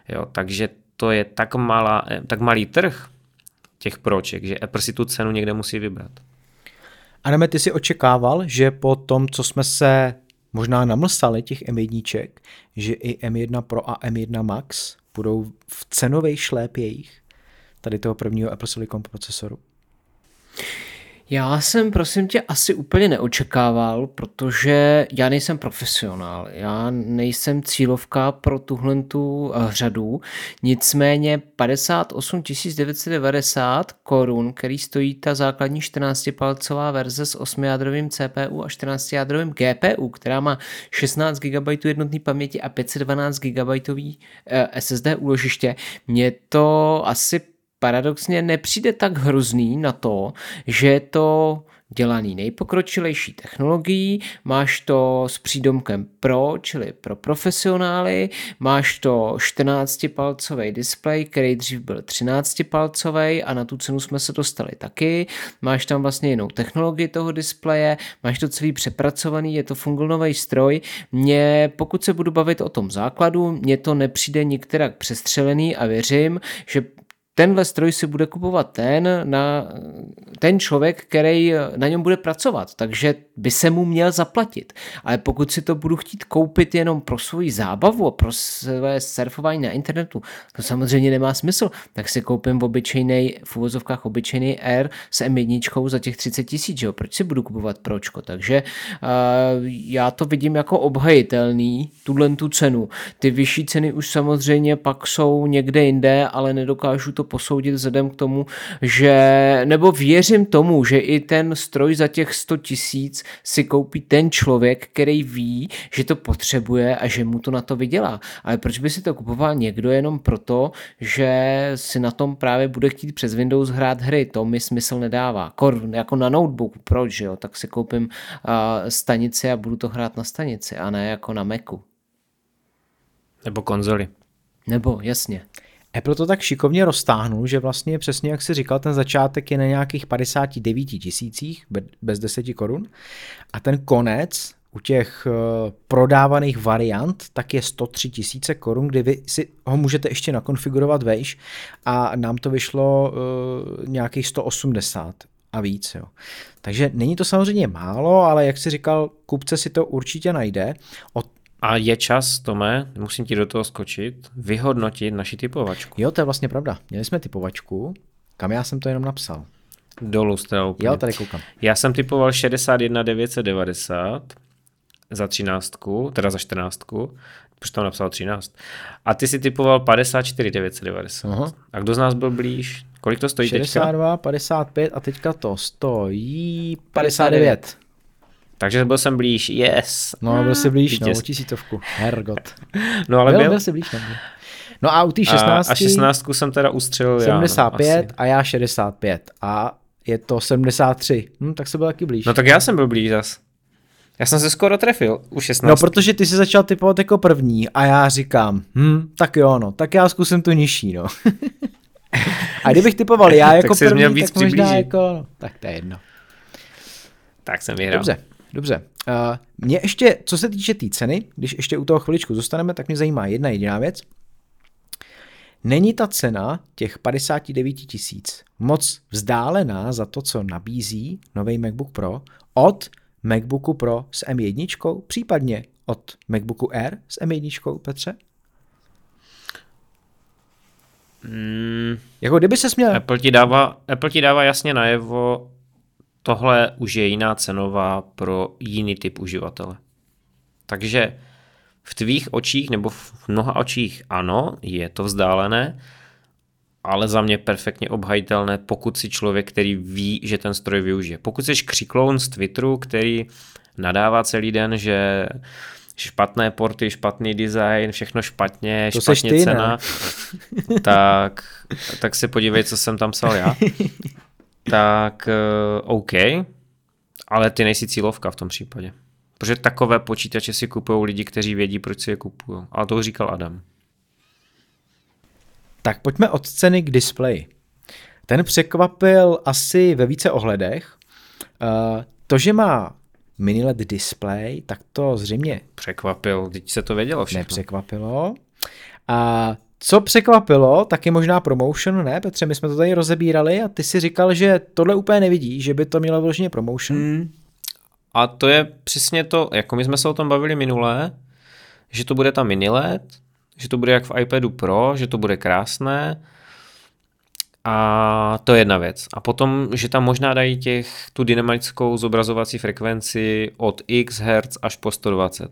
Jo, takže to je tak, malá, tak malý trh těch proček, že Apple si tu cenu někde musí vybrat. Adame, ty si očekával, že po tom, co jsme se možná namlsali těch M1, že i M1 Pro a M1 Max budou v cenových šlépějích tady toho prvního Apple Silicon procesoru? Já jsem, prosím tě, asi úplně neočekával, protože já nejsem profesionál, já nejsem cílovka pro tuhle tu eh, řadu, nicméně 58 990 korun, který stojí ta základní 14-palcová verze s 8-jádrovým CPU a 14-jádrovým GPU, která má 16 GB jednotné paměti a 512 GB SSD úložiště, mě to asi paradoxně nepřijde tak hrozný na to, že je to dělaný nejpokročilejší technologií, máš to s přídomkem Pro, čili pro profesionály, máš to 14-palcový displej, který dřív byl 13-palcový a na tu cenu jsme se dostali taky, máš tam vlastně jinou technologii toho displeje, máš to celý přepracovaný, je to funglnový stroj, mě, pokud se budu bavit o tom základu, mně to nepřijde nikterak přestřelený a věřím, že tenhle stroj si bude kupovat ten, na, ten člověk, který na něm bude pracovat, takže by se mu měl zaplatit. Ale pokud si to budu chtít koupit jenom pro svoji zábavu a pro své surfování na internetu, to samozřejmě nemá smysl, tak si koupím v obyčejný, v uvozovkách obyčejný Air s M1 za těch 30 tisíc, proč si budu kupovat pročko, takže uh, já to vidím jako obhajitelný, tuhle tu cenu. Ty vyšší ceny už samozřejmě pak jsou někde jinde, ale nedokážu to posoudit vzhledem k tomu, že, nebo věřím tomu, že i ten stroj za těch 100 tisíc si koupí ten člověk, který ví, že to potřebuje a že mu to na to vydělá. Ale proč by si to kupoval někdo jenom proto, že si na tom právě bude chtít přes Windows hrát hry? To mi smysl nedává. Kor, jako na notebook, proč, jo? Tak si koupím uh, stanici a budu to hrát na stanici a ne jako na Macu. Nebo konzoli. Nebo, jasně. Apple to tak šikovně roztáhnul, že vlastně přesně jak si říkal, ten začátek je na nějakých 59 tisících, bez 10 korun. A ten konec u těch eh, prodávaných variant tak je 103 tisíce korun, kdy vy si ho můžete ještě nakonfigurovat vejš a nám to vyšlo uh, nějakých 180 a víc. Jo. Takže není to samozřejmě málo, ale jak si říkal, kupce si to určitě najde. O A je čas, Tome, musím ti do toho skočit, vyhodnotit naši typovačku. Jo, to je vlastně pravda. Měli jsme typovačku, kam já jsem to jenom napsal. Dolů jste úplně. Jo, tady koukám. Já jsem typoval 61 990 za třináctku, teda za čtrnáctku, protože tam napsal 13. A ty si typoval 54 990. Aha. A kdo z nás byl blíž? Kolik to stojí teďka? 62, 55 a teďka to stojí 59. Takže byl jsem blíž, yes. No, byl jsi blíž, no, o Vítěz. tisícovku. Hergot. No ale byl, byl. byl jsi blíž, no. No a u té A, 16, a 16 jsem teda ustřelil 75 já. No, asi. a já 65 a je to 73. Hm, tak se byl taky blíž. no tak já jsem byl blíž zas. Já jsem se skoro trefil u 16. No, protože ty jsi začal typovat jako první a já říkám, hm, tak jo, no, tak já zkusím tu nižší, no. a kdybych typoval já Tak jako měl první, víc tak možná přiblížit. jako, no, tak to je jedno. Tak jsem vyhrál. Dobře, dobře. Uh, mě ještě, co se týče té tý ceny, když ještě u toho chviličku zůstaneme, tak mě zajímá jedna jediná věc. Není ta cena těch 59 tisíc moc vzdálená za to, co nabízí nový MacBook Pro od MacBooku Pro s M1, případně od MacBooku Air s M1, Petře? Mm, Jako kdyby se směl... Apple, ti dává, Apple ti dává jasně najevo, tohle už je jiná cenová pro jiný typ uživatele. Takže v tvých očích nebo v mnoha očích ano, je to vzdálené, ale za mě perfektně obhajitelné, pokud si člověk, který ví, že ten stroj využije. Pokud jsi křikloun z Twitteru, který nadává celý den, že špatné porty, špatný design, všechno špatně, To špatně ty, ne? cena, tak, tak se podívej, co jsem tam psal já. Tak uh, OK, ale ty nejsi cílovka v tom případě. Protože takové počítače si kupují lidi, kteří vědí, proč si je kupují. Ale to říkal Adam. Tak pojďme od ceny k displeji. Ten překvapil asi ve více ohledech. Uh, to, že má mini LED display, tak to zřejmě Překvapil, teď se to vědělo všechno. nepřekvapilo. A co překvapilo, tak je možná promotion, ne Petře? My jsme to tady rozebírali a ty si říkal, že tohle úplně nevidí, že by to mělo vložně promotion. Hmm. A to je přesně to, jako my jsme se o tom bavili minule, že to bude ta mini LED, že to bude jak v iPadu Pro, že to bude krásné a to je jedna věc. A potom, že tam možná dají těch, tu dynamickou zobrazovací frekvenci od x Hz až po 120.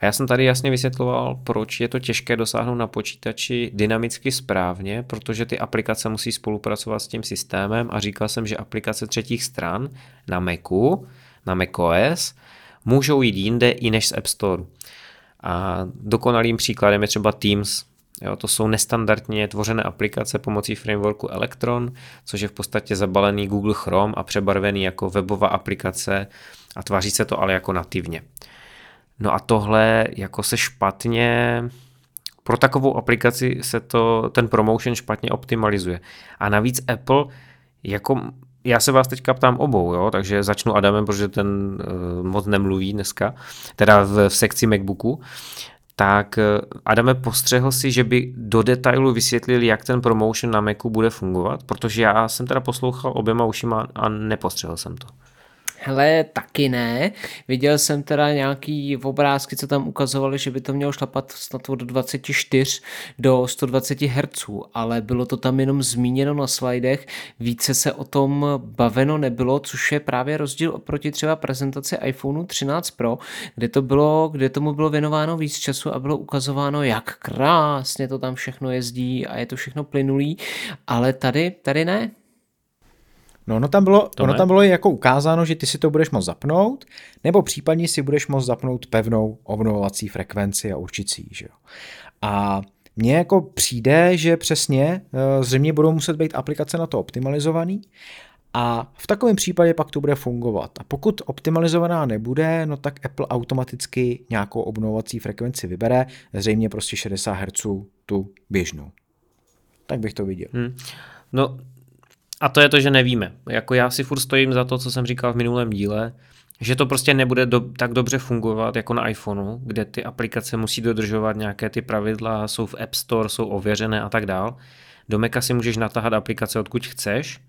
A já jsem tady jasně vysvětloval, proč je to těžké dosáhnout na počítači dynamicky správně, protože ty aplikace musí spolupracovat s tím systémem a říkal jsem, že aplikace třetích stran na Macu, na macOS, můžou jít jinde i než z App Store. A dokonalým příkladem je třeba Teams. Jo, to jsou nestandardně tvořené aplikace pomocí frameworku Electron, což je v podstatě zabalený Google Chrome a přebarvený jako webová aplikace a tváří se to ale jako nativně. No a tohle jako se špatně pro takovou aplikaci se to, ten promotion špatně optimalizuje. A navíc Apple, jako já se vás teďka ptám obou, jo, takže začnu Adamem, protože ten uh, moc nemluví dneska, teda v, v sekci MacBooku, tak eh, Adame postřehl si, že by do detailu vysvětlili, jak ten promotion na Macu bude fungovat, protože já jsem teda poslouchal oběma ušima a nepostřehl jsem to. Hele, taky ne. Viděl jsem teda nějaký obrázky, co tam ukazovali, že by to mělo šlapat snad od 24 do 120 Hz, ale bylo to tam jenom zmíněno na slidech, více se o tom baveno nebylo, což je právě rozdíl oproti třeba prezentaci iPhoneu 13 Pro, kde to bylo, kde tomu bylo věnováno víc času a bylo ukazováno, jak krásně to tam všechno jezdí a je to všechno plynulý, ale tady, tady ne. No, ono tam bylo, To ono ne. tam bylo jako ukázáno, že ty si to budeš moct zapnout, nebo případně si budeš moct zapnout pevnou obnovovací frekvenci a určicí, že jo. A mně jako přijde, že přesně eh, zřejmě budou muset být aplikace na to optimalizovaný a v takovém případě pak to bude fungovat. A pokud optimalizovaná nebude, no tak Apple automaticky nějakou obnovovací frekvenci vybere, zřejmě prostě 60 Hz tu běžnou. Tak bych to viděl. Hmm. No a to je to, že nevíme. Jako já si furt stojím za to, co jsem říkal v minulém díle, že to prostě nebude do, tak dobře fungovat jako na iPhoneu, kde ty aplikace musí dodržovat nějaké ty pravidla, jsou v App Store, jsou ověřené a tak dál. Do Maca si můžeš natáhat aplikace odkud chceš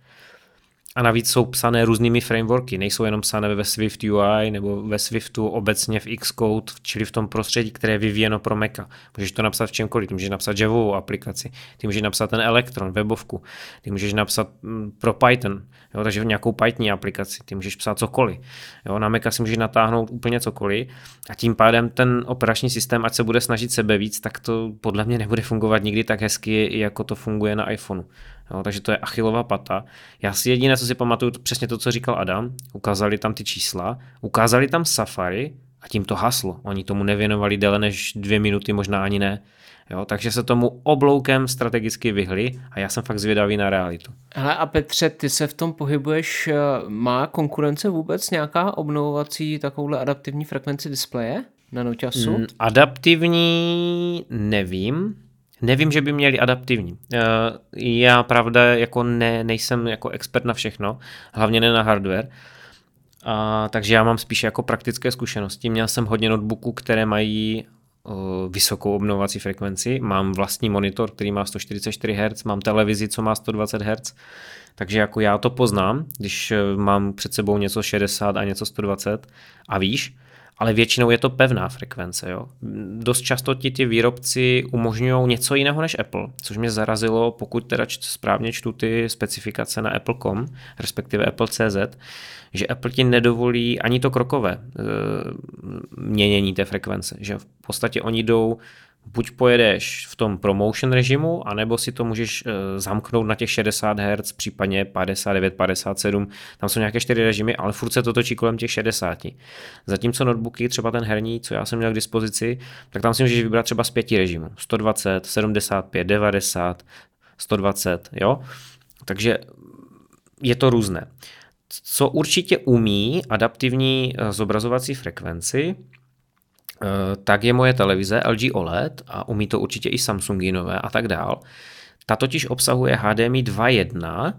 A navíc jsou psané různými frameworky, nejsou jenom psané ve Swift UI nebo ve Swiftu obecně v Xcode, čili v tom prostředí, které je vyvíjeno pro Maca. Můžeš to napsat v čemkoliv, ty můžeš napsat Javovou aplikaci, ty můžeš napsat ten Electron, webovku, ty můžeš napsat mm, pro Python, jo, takže nějakou Python aplikaci, ty můžeš psát cokoliv. Jo, na Maca si můžeš natáhnout úplně cokoliv a tím pádem ten operační systém, ať se bude snažit sebe víc, tak to podle mě nebude fungovat nikdy tak hezky, jako to funguje na iPhoneu. Jo, takže to je achilová pata. Já si jediné, co si pamatuju, přesně to, co říkal Adam, ukázali tam ty čísla, ukázali tam Safari a tím to haslo. Oni tomu nevěnovali déle než dvě minuty, možná ani ne. Jo, takže se tomu obloukem strategicky vyhli a já jsem fakt zvědavý na realitu. Hele a Petře, ty se v tom pohybuješ, eh, má konkurence vůbec nějaká obnovovací takovouhle adaptivní frekvenci displeje na noťasu? Mm, adaptivní nevím, Nevím, že by měli adaptivní. Eh, já pravda jako ne, nejsem jako expert na všechno, hlavně ne na hardware, a, takže já mám spíše jako praktické zkušenosti. Měl jsem hodně notebooků, které mají o, vysokou obnovací frekvenci. Mám vlastní monitor, který má 144 Hz, mám televizi, co má 120 Hz, takže jako já to poznám, když eh, mám před sebou něco 60 a něco 120 a víš, ale většinou je to pevná frekvence. Jo. Dost často ti ty výrobci umožňují něco jiného než Apple, což mě zarazilo, pokud teda správně čtu ty specifikace na Apple.com, respektive Apple.cz, že Apple ti nedovolí ani to krokové e, měnění té frekvence, že v podstatě oni jdou buď pojedeš v tom promotion režimu, anebo si to můžeš uh, zamknout na těch 60 Hz, případně 59, 57, tam jsou nějaké čtyři režimy, ale furt se to točí kolem těch 60. Zatímco notebooky, třeba ten herní, co já jsem měl k dispozici, tak tam si můžeš vybrat třeba z pěti režimů. 120, 75, 90, 120, jo? Takže je to různé. Co určitě umí adaptivní eh, zobrazovací frekvenci, Eh, tak je moje televize LG OLED a umí to určitě i Samsunginové a tak dál. Ta totiž obsahuje HDMI 2.1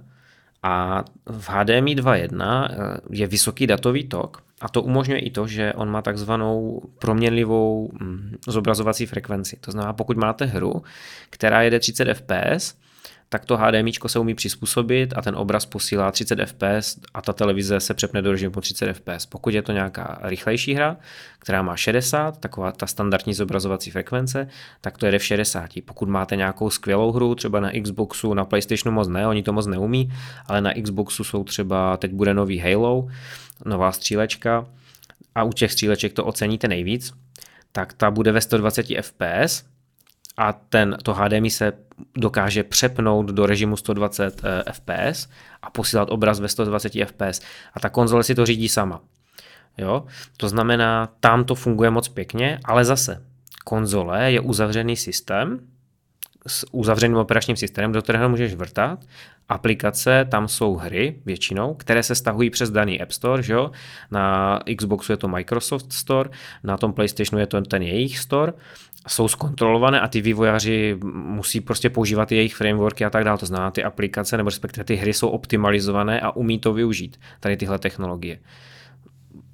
a v HDMI 2.1 eh, je vysoký datový tok a to umožňuje i to, že on má takzvanou proměnlivou hm, zobrazovací frekvenci. To znamená, pokud máte hru, která jede 30 fps, tak to HDMI se umí přizpůsobit a ten obraz posílá 30 fps a ta televize se přepne do režimu 30 fps. Pokud je to nějaká rychlejší hra, která má 60, taková ta standardní zobrazovací frekvence, tak to jede v 60. Pokud máte nějakou skvělou hru, třeba na Xboxu, na PlayStationu moc ne, oni to moc neumí, ale na Xboxu jsou třeba, teď bude nový Halo, nová střílečka a u těch stříleček to oceníte nejvíc, tak ta bude ve 120 fps a ten, to HDMI se dokáže přepnout do režimu 120 eh, fps a posílat obraz ve 120 fps a ta konzole si to řídí sama. Jo? To znamená, tam to funguje moc pěkně, ale zase konzole je uzavřený systém, s uzavřeným operačním systémem, do kterého můžeš vrtat. Aplikace, tam jsou hry většinou, které se stahují přes daný App Store, že jo? na Xboxu je to Microsoft Store, na tom PlayStationu je to ten jejich store jsou zkontrolované a ty vývojáři musí prostě používat jejich frameworky a tak dále. To znamená, ty aplikace nebo respektive ty hry jsou optimalizované a umí to využít, tady tyhle technologie.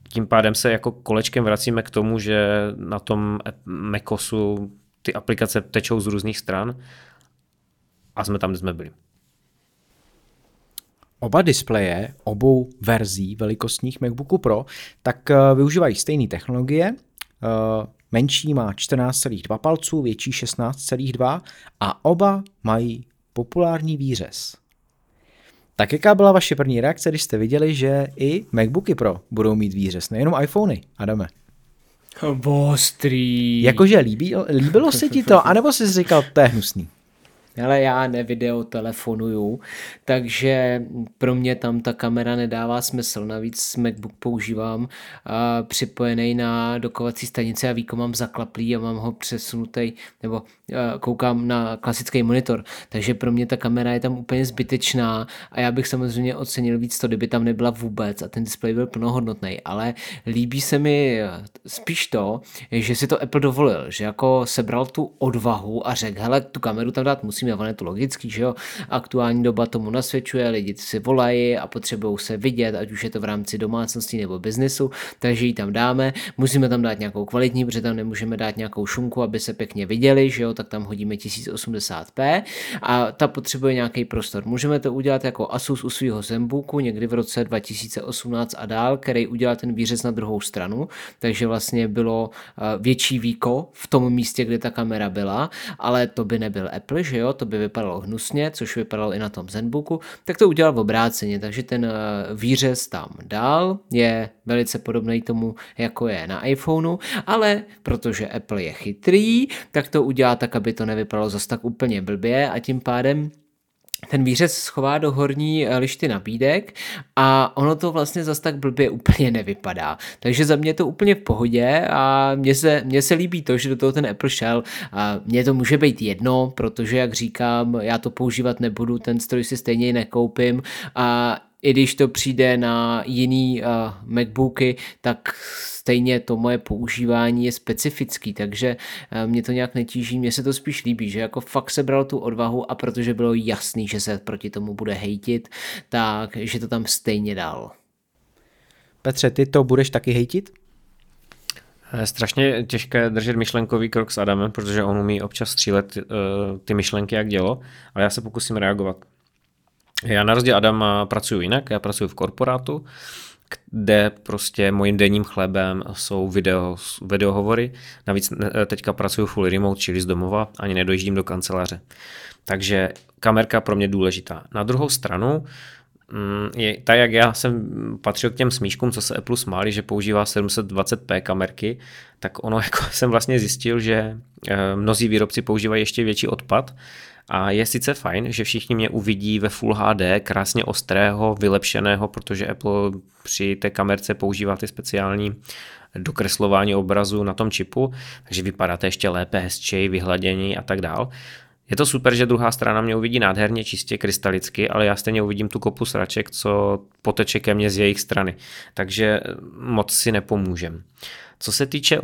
Tím pádem se jako kolečkem vracíme k tomu, že na tom Macosu ty aplikace tečou z různých stran a jsme tam, kde jsme byli. Oba displeje obou verzí velikostních MacBooku Pro tak eh, využívají stejné technologie, eh, Menší má 14,2 palců, větší 16,2 a oba mají populární výřez. Tak jaká byla vaše první reakce, když jste viděli, že i MacBooky Pro budou mít výřez, nejenom iPhony, Adame? Ostrý. Jakože líbí, líbilo se ti to, anebo jsi říkal, to je hnusný? Ale já nevideo telefonuju, takže pro mě tam ta kamera nedává smysl. Navíc MacBook používám uh, připojený na dokovací stanici a výkon mám zaklaplý a mám ho přesunutý, nebo koukám na klasický monitor. Takže pro mě ta kamera je tam úplně zbytečná a já bych samozřejmě ocenil víc to, kdyby tam nebyla vůbec a ten displej byl plnohodnotný. Ale líbí se mi spíš to, že si to Apple dovolil, že jako sebral tu odvahu a řekl, hele, tu kameru tam dát musím, nemusíme, ono je to logický, že jo, aktuální doba tomu nasvědčuje, lidi si volají a potřebují se vidět, ať už je to v rámci domácnosti nebo biznesu, takže ji tam dáme, musíme tam dát nějakou kvalitní, protože tam nemůžeme dát nějakou šunku, aby se pěkně viděli, že jo, tak tam hodíme 1080p a ta potřebuje nějaký prostor. Můžeme to udělat jako Asus u svého Zenbooku někdy v roce 2018 a dál, který udělal ten výřez na druhou stranu, takže vlastně bylo eh, větší výko v tom místě, kde ta kamera byla, ale to by nebyl Apple, že jo, to by vypadalo hnusně, což vypadalo i na tom Zenbooku, tak to udělal v obráceně, takže ten eh, výřez tam dál je velice podobný tomu, jako je na iPhoneu, ale protože Apple je chytrý, tak to udělá tak, aby to nevypadalo zase tak úplně blbě a tím pádem ten výřez schová do horní eh, lišty nabídek a ono to vlastně zas tak blbě úplně nevypadá. Takže za mě je to úplně v pohodě a mně se, mně se líbí to, že do toho ten Apple šel. A mně to může být jedno, protože jak říkám, já to používat nebudu, ten stroj si stejně nekoupím a i když to přijde na jiný uh, MacBooky, tak stejně to moje používání je specifický, takže uh, mě to nějak netíží, mně se to spíš líbí, že jako fakt se bral tu odvahu a protože bylo jasný, že se proti tomu bude hejtit, tak že to tam stejně dal. Petře, ty to budeš taky hejtit? Je strašně těžké držet myšlenkový krok s Adamem, protože on umí občas střílet uh, ty myšlenky jak dělo, ale já se pokusím reagovat. Já na rozdíl Adama pracuji jinak, já pracuji v korporátu, kde prostě mojím denním chlebem jsou video, videohovory. Navíc teďka pracuji full remote, čili z domova, ani nedojíždím do kanceláře. Takže kamerka pro mě důležitá. Na druhou stranu, mm, je, tak jak já jsem patřil k těm smíškům, co se Apple smáli, že používá 720p kamerky, tak ono jako jsem vlastně zjistil, že eh, mnozí výrobci používají ještě větší odpad a je sice fajn, že všichni mě uvidí ve Full HD, krásně ostrého, vylepšeného, protože Apple při té kamerce používá ty speciální dokreslování obrazu na tom čipu, takže vypadáte ještě lépe, hezčej, vyhladění a tak dál. Je to super, že druhá strana mě uvidí nádherně, čistě krystalicky, ale já stejně uvidím tu kopu sraček, co poteče ke mně z jejich strany. Takže moc si nepomůžem. Co se týče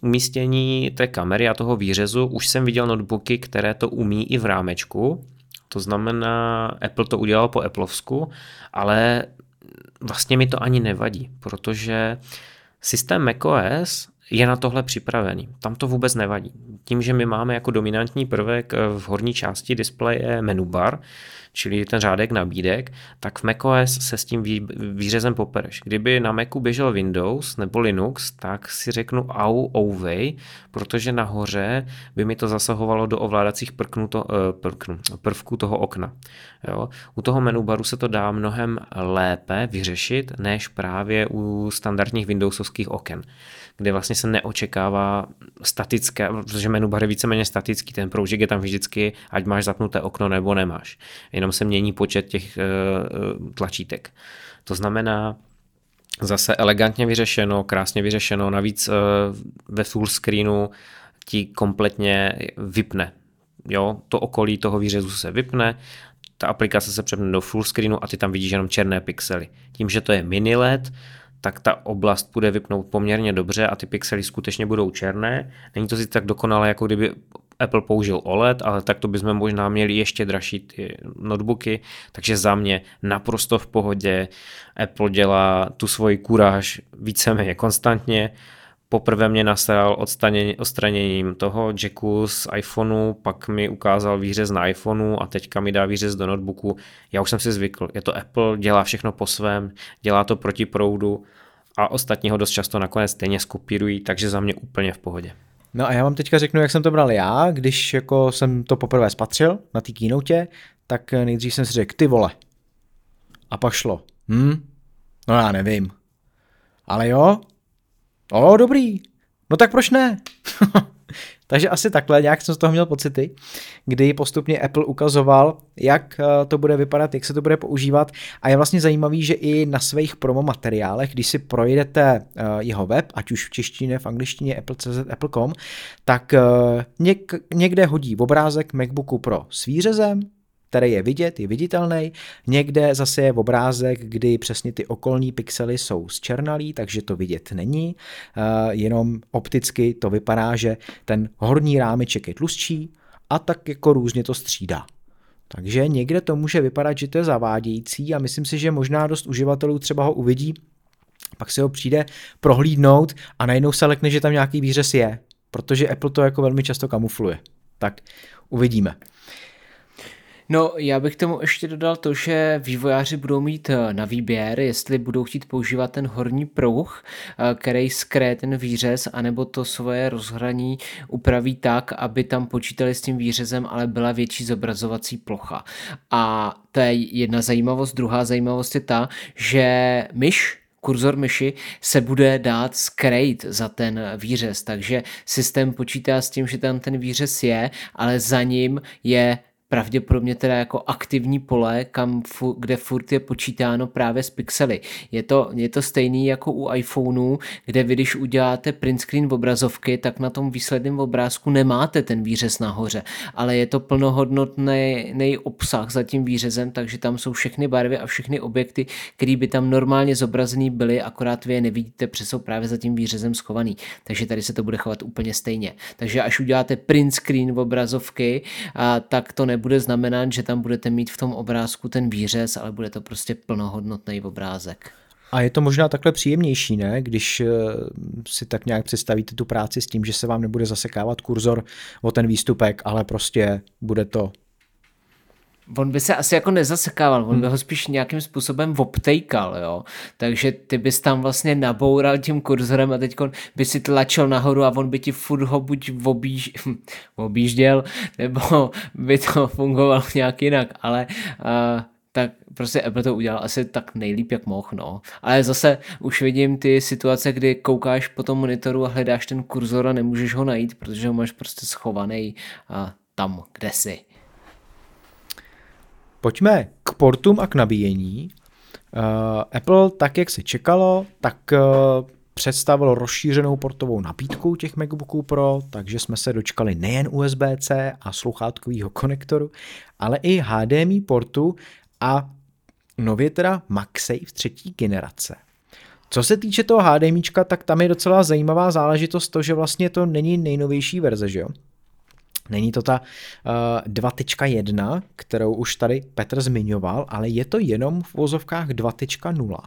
umístění té kamery a toho výřezu, už jsem viděl notebooky, které to umí i v rámečku, to znamená, Apple to udělal po Appleovsku, ale vlastně mi to ani nevadí, protože systém macOS je na tohle připravený. Tam to vůbec nevadí. Tím, že my máme jako dominantní prvek v horní části displeje menu bar, čili ten řádek nabídek, tak v macOS se s tím výřezem popereš. Kdyby na Macu běžel Windows nebo Linux, tak si řeknu au, ouvej, protože nahoře by mi to zasahovalo do ovládacích prknu to, eh, prknu, prvků toho okna. Jo? U toho menu baru se to dá mnohem lépe vyřešit, než právě u standardních Windowsovských oken kde vlastně se neočekává statické, protože menu bar je víceméně statický, ten proužek je tam vždycky, ať máš zapnuté okno nebo nemáš. Jenom se mění počet těch uh, tlačítek. To znamená, zase elegantně vyřešeno, krásně vyřešeno, navíc uh, ve full screenu ti kompletně vypne. Jo, to okolí toho výřezu se vypne, ta aplikace se přepne do full screenu a ty tam vidíš jenom černé pixely. Tím, že to je mini LED, tak ta oblast bude vypnout poměrně dobře a ty pixely skutečně budou černé. Není to si tak dokonale, jako kdyby Apple použil OLED, ale tak to bychom možná měli ještě dražší ty notebooky, takže za mě naprosto v pohodě. Apple dělá tu svoji kuráž víceméně konstantně. Poprvé mě nasral odstraněním toho jacku z iPhoneu, pak mi ukázal výřez na iPhoneu a teďka mi dá výřez do notebooku. Já už jsem si zvykl, je to Apple, dělá všechno po svém, dělá to proti proudu a ostatní ho dost často nakonec stejně skopírují, takže za mě úplně v pohodě. No a já vám teďka řeknu, jak jsem to bral já, když jako jsem to poprvé spatřil na té keynote, tak nejdřív jsem si řekl, ty vole. A pak šlo. Hm? No já nevím. Ale jo, O, dobrý. No tak proč ne? Takže asi takhle, nějak jsem z toho měl pocity, kdy postupně Apple ukazoval, jak eh, to bude vypadat, jak se to bude používat a je vlastně zajímavý, že i na svých promo materiálech, když si projdete eh, jeho web, ať už v češtině, v angličtině, apple.cz, apple.com, tak eh, něk, někde hodí obrázek MacBooku Pro s výřezem, který je vidět, je viditelný. Někde zase je obrázek, kdy přesně ty okolní pixely jsou zčernalý, takže to vidět není. Uh, jenom opticky to vypadá, že ten horní rámeček je tlustší a tak jako různě to střídá. Takže někde to může vypadat, že to je zavádějící a myslím si, že možná dost uživatelů třeba ho uvidí, pak se ho přijde prohlídnout a najednou se lekne, že tam nějaký výřez je, protože Apple to jako velmi často kamufluje. Tak uvidíme. No, já bych tomu ještě dodal to, že vývojáři budou mít eh, na výběr, jestli budou chtít používat ten horní pruh, eh, který skryje ten výřez, anebo to svoje rozhraní upraví tak, aby tam počítali s tím výřezem, ale byla větší zobrazovací plocha. A to je jedna zajímavost. Druhá zajímavost je ta, že myš kurzor myši se bude dát skrejt za ten výřez, takže systém počítá s tím, že tam ten výřez je, ale za ním je pravděpodobně teda jako aktivní pole, kam, kde furt je počítáno právě z pixely. Je to, je to stejný jako u iPhoneu, kde vy když uděláte print screen obrazovky, tak na tom výsledném obrázku nemáte ten výřez nahoře, ale je to plnohodnotný obsah za tím výřezem, takže tam jsou všechny barvy a všechny objekty, které by tam normálně zobrazený byly, akorát vy je nevidíte, protože jsou právě za tím výřezem schovaný. Takže tady se to bude chovat úplně stejně. Takže až uděláte print screen obrazovky, a, tak to ne nebude znamenat, že tam budete mít v tom obrázku ten výřez, ale bude to prostě plnohodnotný obrázek. A je to možná takhle příjemnější, ne? Když eh, si tak nějak představíte tu práci s tím, že se vám nebude zasekávat kurzor o ten výstupek, ale prostě bude to On by se asi jako nezasekával, on by hmm. ho spíš nějakým způsobem obtejkal, jo. Takže ty bys tam vlastně naboural tím kurzorem a teď by si tlačil nahoru a on by ti furt ho buď obíž, obížděl, nebo by to fungovalo nějak jinak, ale uh, tak prostě Apple to udělal asi tak nejlíp, jak mohl, no. Ale zase už vidím ty situace, kdy koukáš po tom monitoru a hledáš ten kurzor a nemůžeš ho najít, protože ho máš prostě schovaný uh, tam, kde jsi. Pojďme k portům a k nabíjení. Uh, Apple, tak jak se čekalo, tak uh, představil rozšířenou portovou nabídku těch MacBooků Pro, takže jsme se dočkali nejen USB-C a sluchátkového konektoru, ale i HDMI portu a nově teda MagSafe třetí generace. Co se týče toho HDMI, tak tam je docela zajímavá záležitost to, že vlastně to není nejnovější verze, že jo? Není to ta uh, 2.1, kterou už tady Petr zmiňoval, ale je to jenom v vozovkách 2.0.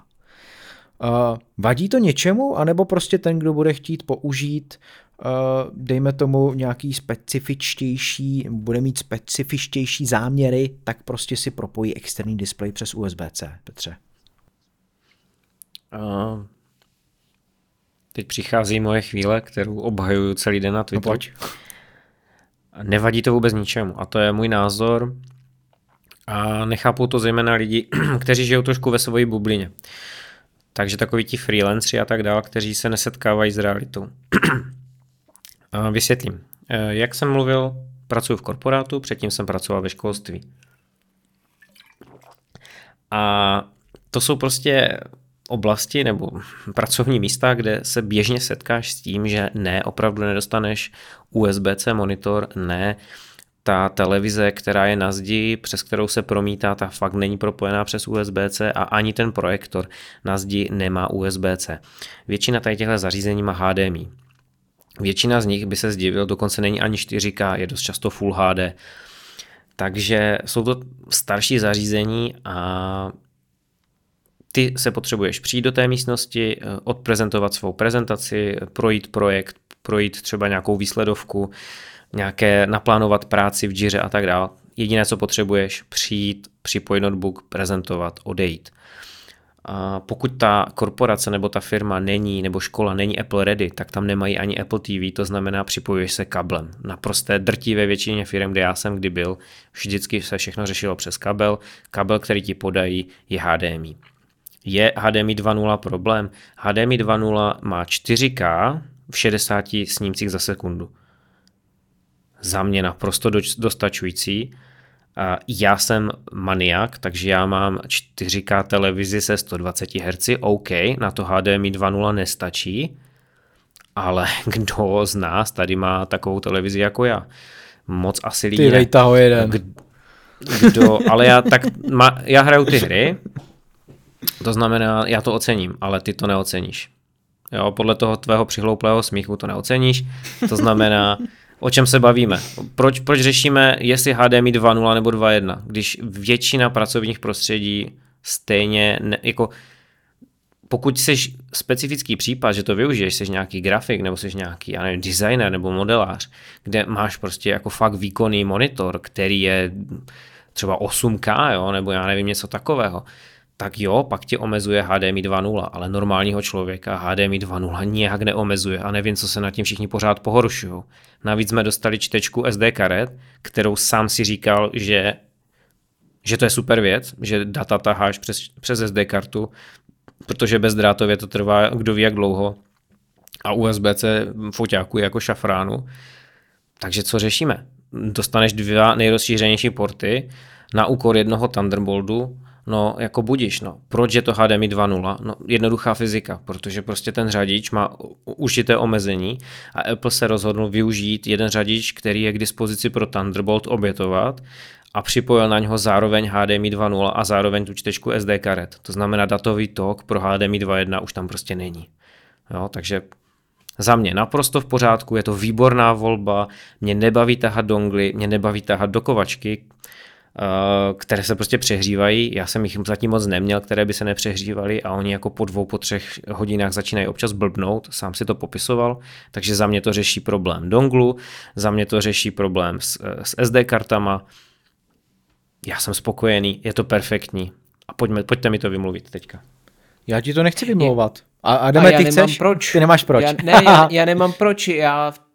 Uh, vadí to něčemu, anebo prostě ten, kdo bude chtít použít, uh, dejme tomu nějaký specifičtější, bude mít specifičtější záměry, tak prostě si propojí externí displej přes USB-C, Petře. Uh, teď přichází moje chvíle, kterou obhajuju celý den na Twitteru. No pojď. Nevadí to vůbec ničemu a to je můj názor a nechápou to zejména lidi, kteří žijou trošku ve své bublině. Takže takoví ti freelanceri a tak dále, kteří se nesetkávají s realitou. Vysvětlím. E, jak jsem mluvil, pracuji v korporátu, předtím jsem pracoval ve školství. A to jsou prostě oblasti nebo pracovní místa, kde se běžně setkáš s tím, že ne, opravdu nedostaneš USB-C monitor, ne, ta televize, která je na zdi, přes kterou se promítá, ta fakt není propojená přes USB-C a ani ten projektor na zdi nemá USB-C. Většina tady těchto zařízení má HDMI. Většina z nich by se zdivil, dokonce není ani 4K, je dost často Full HD. Takže jsou to starší zařízení a ty se potřebuješ přijít do té místnosti, eh, odprezentovat svou prezentaci, projít projekt, projít třeba nějakou výsledovku, nějaké naplánovat práci v džiře a tak dále. Jediné, co potřebuješ, přijít, připojit notebook, prezentovat, odejít. A pokud ta korporace nebo ta firma není, nebo škola není Apple ready, tak tam nemají ani Apple TV, to znamená připojuješ se kablem. Na prosté drtivé většině firm, kde já jsem kdy byl, vždycky se všechno řešilo přes kabel. Kabel, který ti podají, je HDMI. Je HDMI 2.0 problém? HDMI 2.0 má 4K v 60 snímcích za sekundu. Za mě naprosto dostačující. Já jsem maniak, takže já mám 4K televizi se 120 Hz, OK, na to HDMI 2.0 nestačí, ale kdo z nás tady má takovou televizi jako já? Moc asi lidí Ty ne. ho jeden. Kdo, ale já, tak, ma, já hraju ty hry, to znamená, já to ocením, ale ty to neoceníš. Jo, podle toho tvého přihlouplého smíchu to neoceníš. To znamená, o čem se bavíme. Proč, proč řešíme, jestli HDMI 2.0 nebo 2.1, když většina pracovních prostředí stejně, ne, jako pokud jsi specifický případ, že to využiješ, jsi nějaký grafik, nebo jsi nějaký, já nevím, designer nebo modelář, kde máš prostě jako fakt výkonný monitor, který je třeba 8K, jo, nebo já nevím, něco takového, tak jo, pak tě omezuje HDMI 2.0, ale normálního člověka HDMI 2.0 nijak neomezuje a nevím, co se nad tím všichni pořád pohoršují. Navíc jsme dostali čtečku SD karet, kterou sám si říkal, že, že to je super věc, že data taháš přes, přes SD kartu, protože bezdrátově to trvá kdo ví jak dlouho a USB-C foťáku je jako šafránu. Takže co řešíme? Dostaneš dva nejrozšířenější porty na úkor jednoho Thunderboltu, No, jako budíš, no. Proč je to HDMI 2.0? No, jednoduchá fyzika, protože prostě ten řadič má určité omezení a Apple se rozhodl využít jeden řadič, který je k dispozici pro Thunderbolt obětovat a připojil na něho zároveň HDMI 2.0 a zároveň tu čtečku SD karet. To znamená, datový tok pro HDMI 2.1 už tam prostě není. Jo, takže za mě naprosto v pořádku, je to výborná volba, mě nebaví tahat dongly, mě nebaví tahat dokovačky, Eh, které se prostě přehřívají. Já jsem jich zatím moc neměl, které by se nepřehřívaly a oni jako po dvou, po třech hodinách začínají občas blbnout, sám si to popisoval, takže za mě to řeší problém donglu, za mě to řeší problém s, eh, s SD kartama. Já jsem spokojený, je to perfektní a pojďme, pojďte mi to vymluvit teďka. Já ti to nechci vymlouvat. A, a jdeme, ty chceš? Proč. Ty nemáš proč. Já, ne, já, já nemám proč. Já v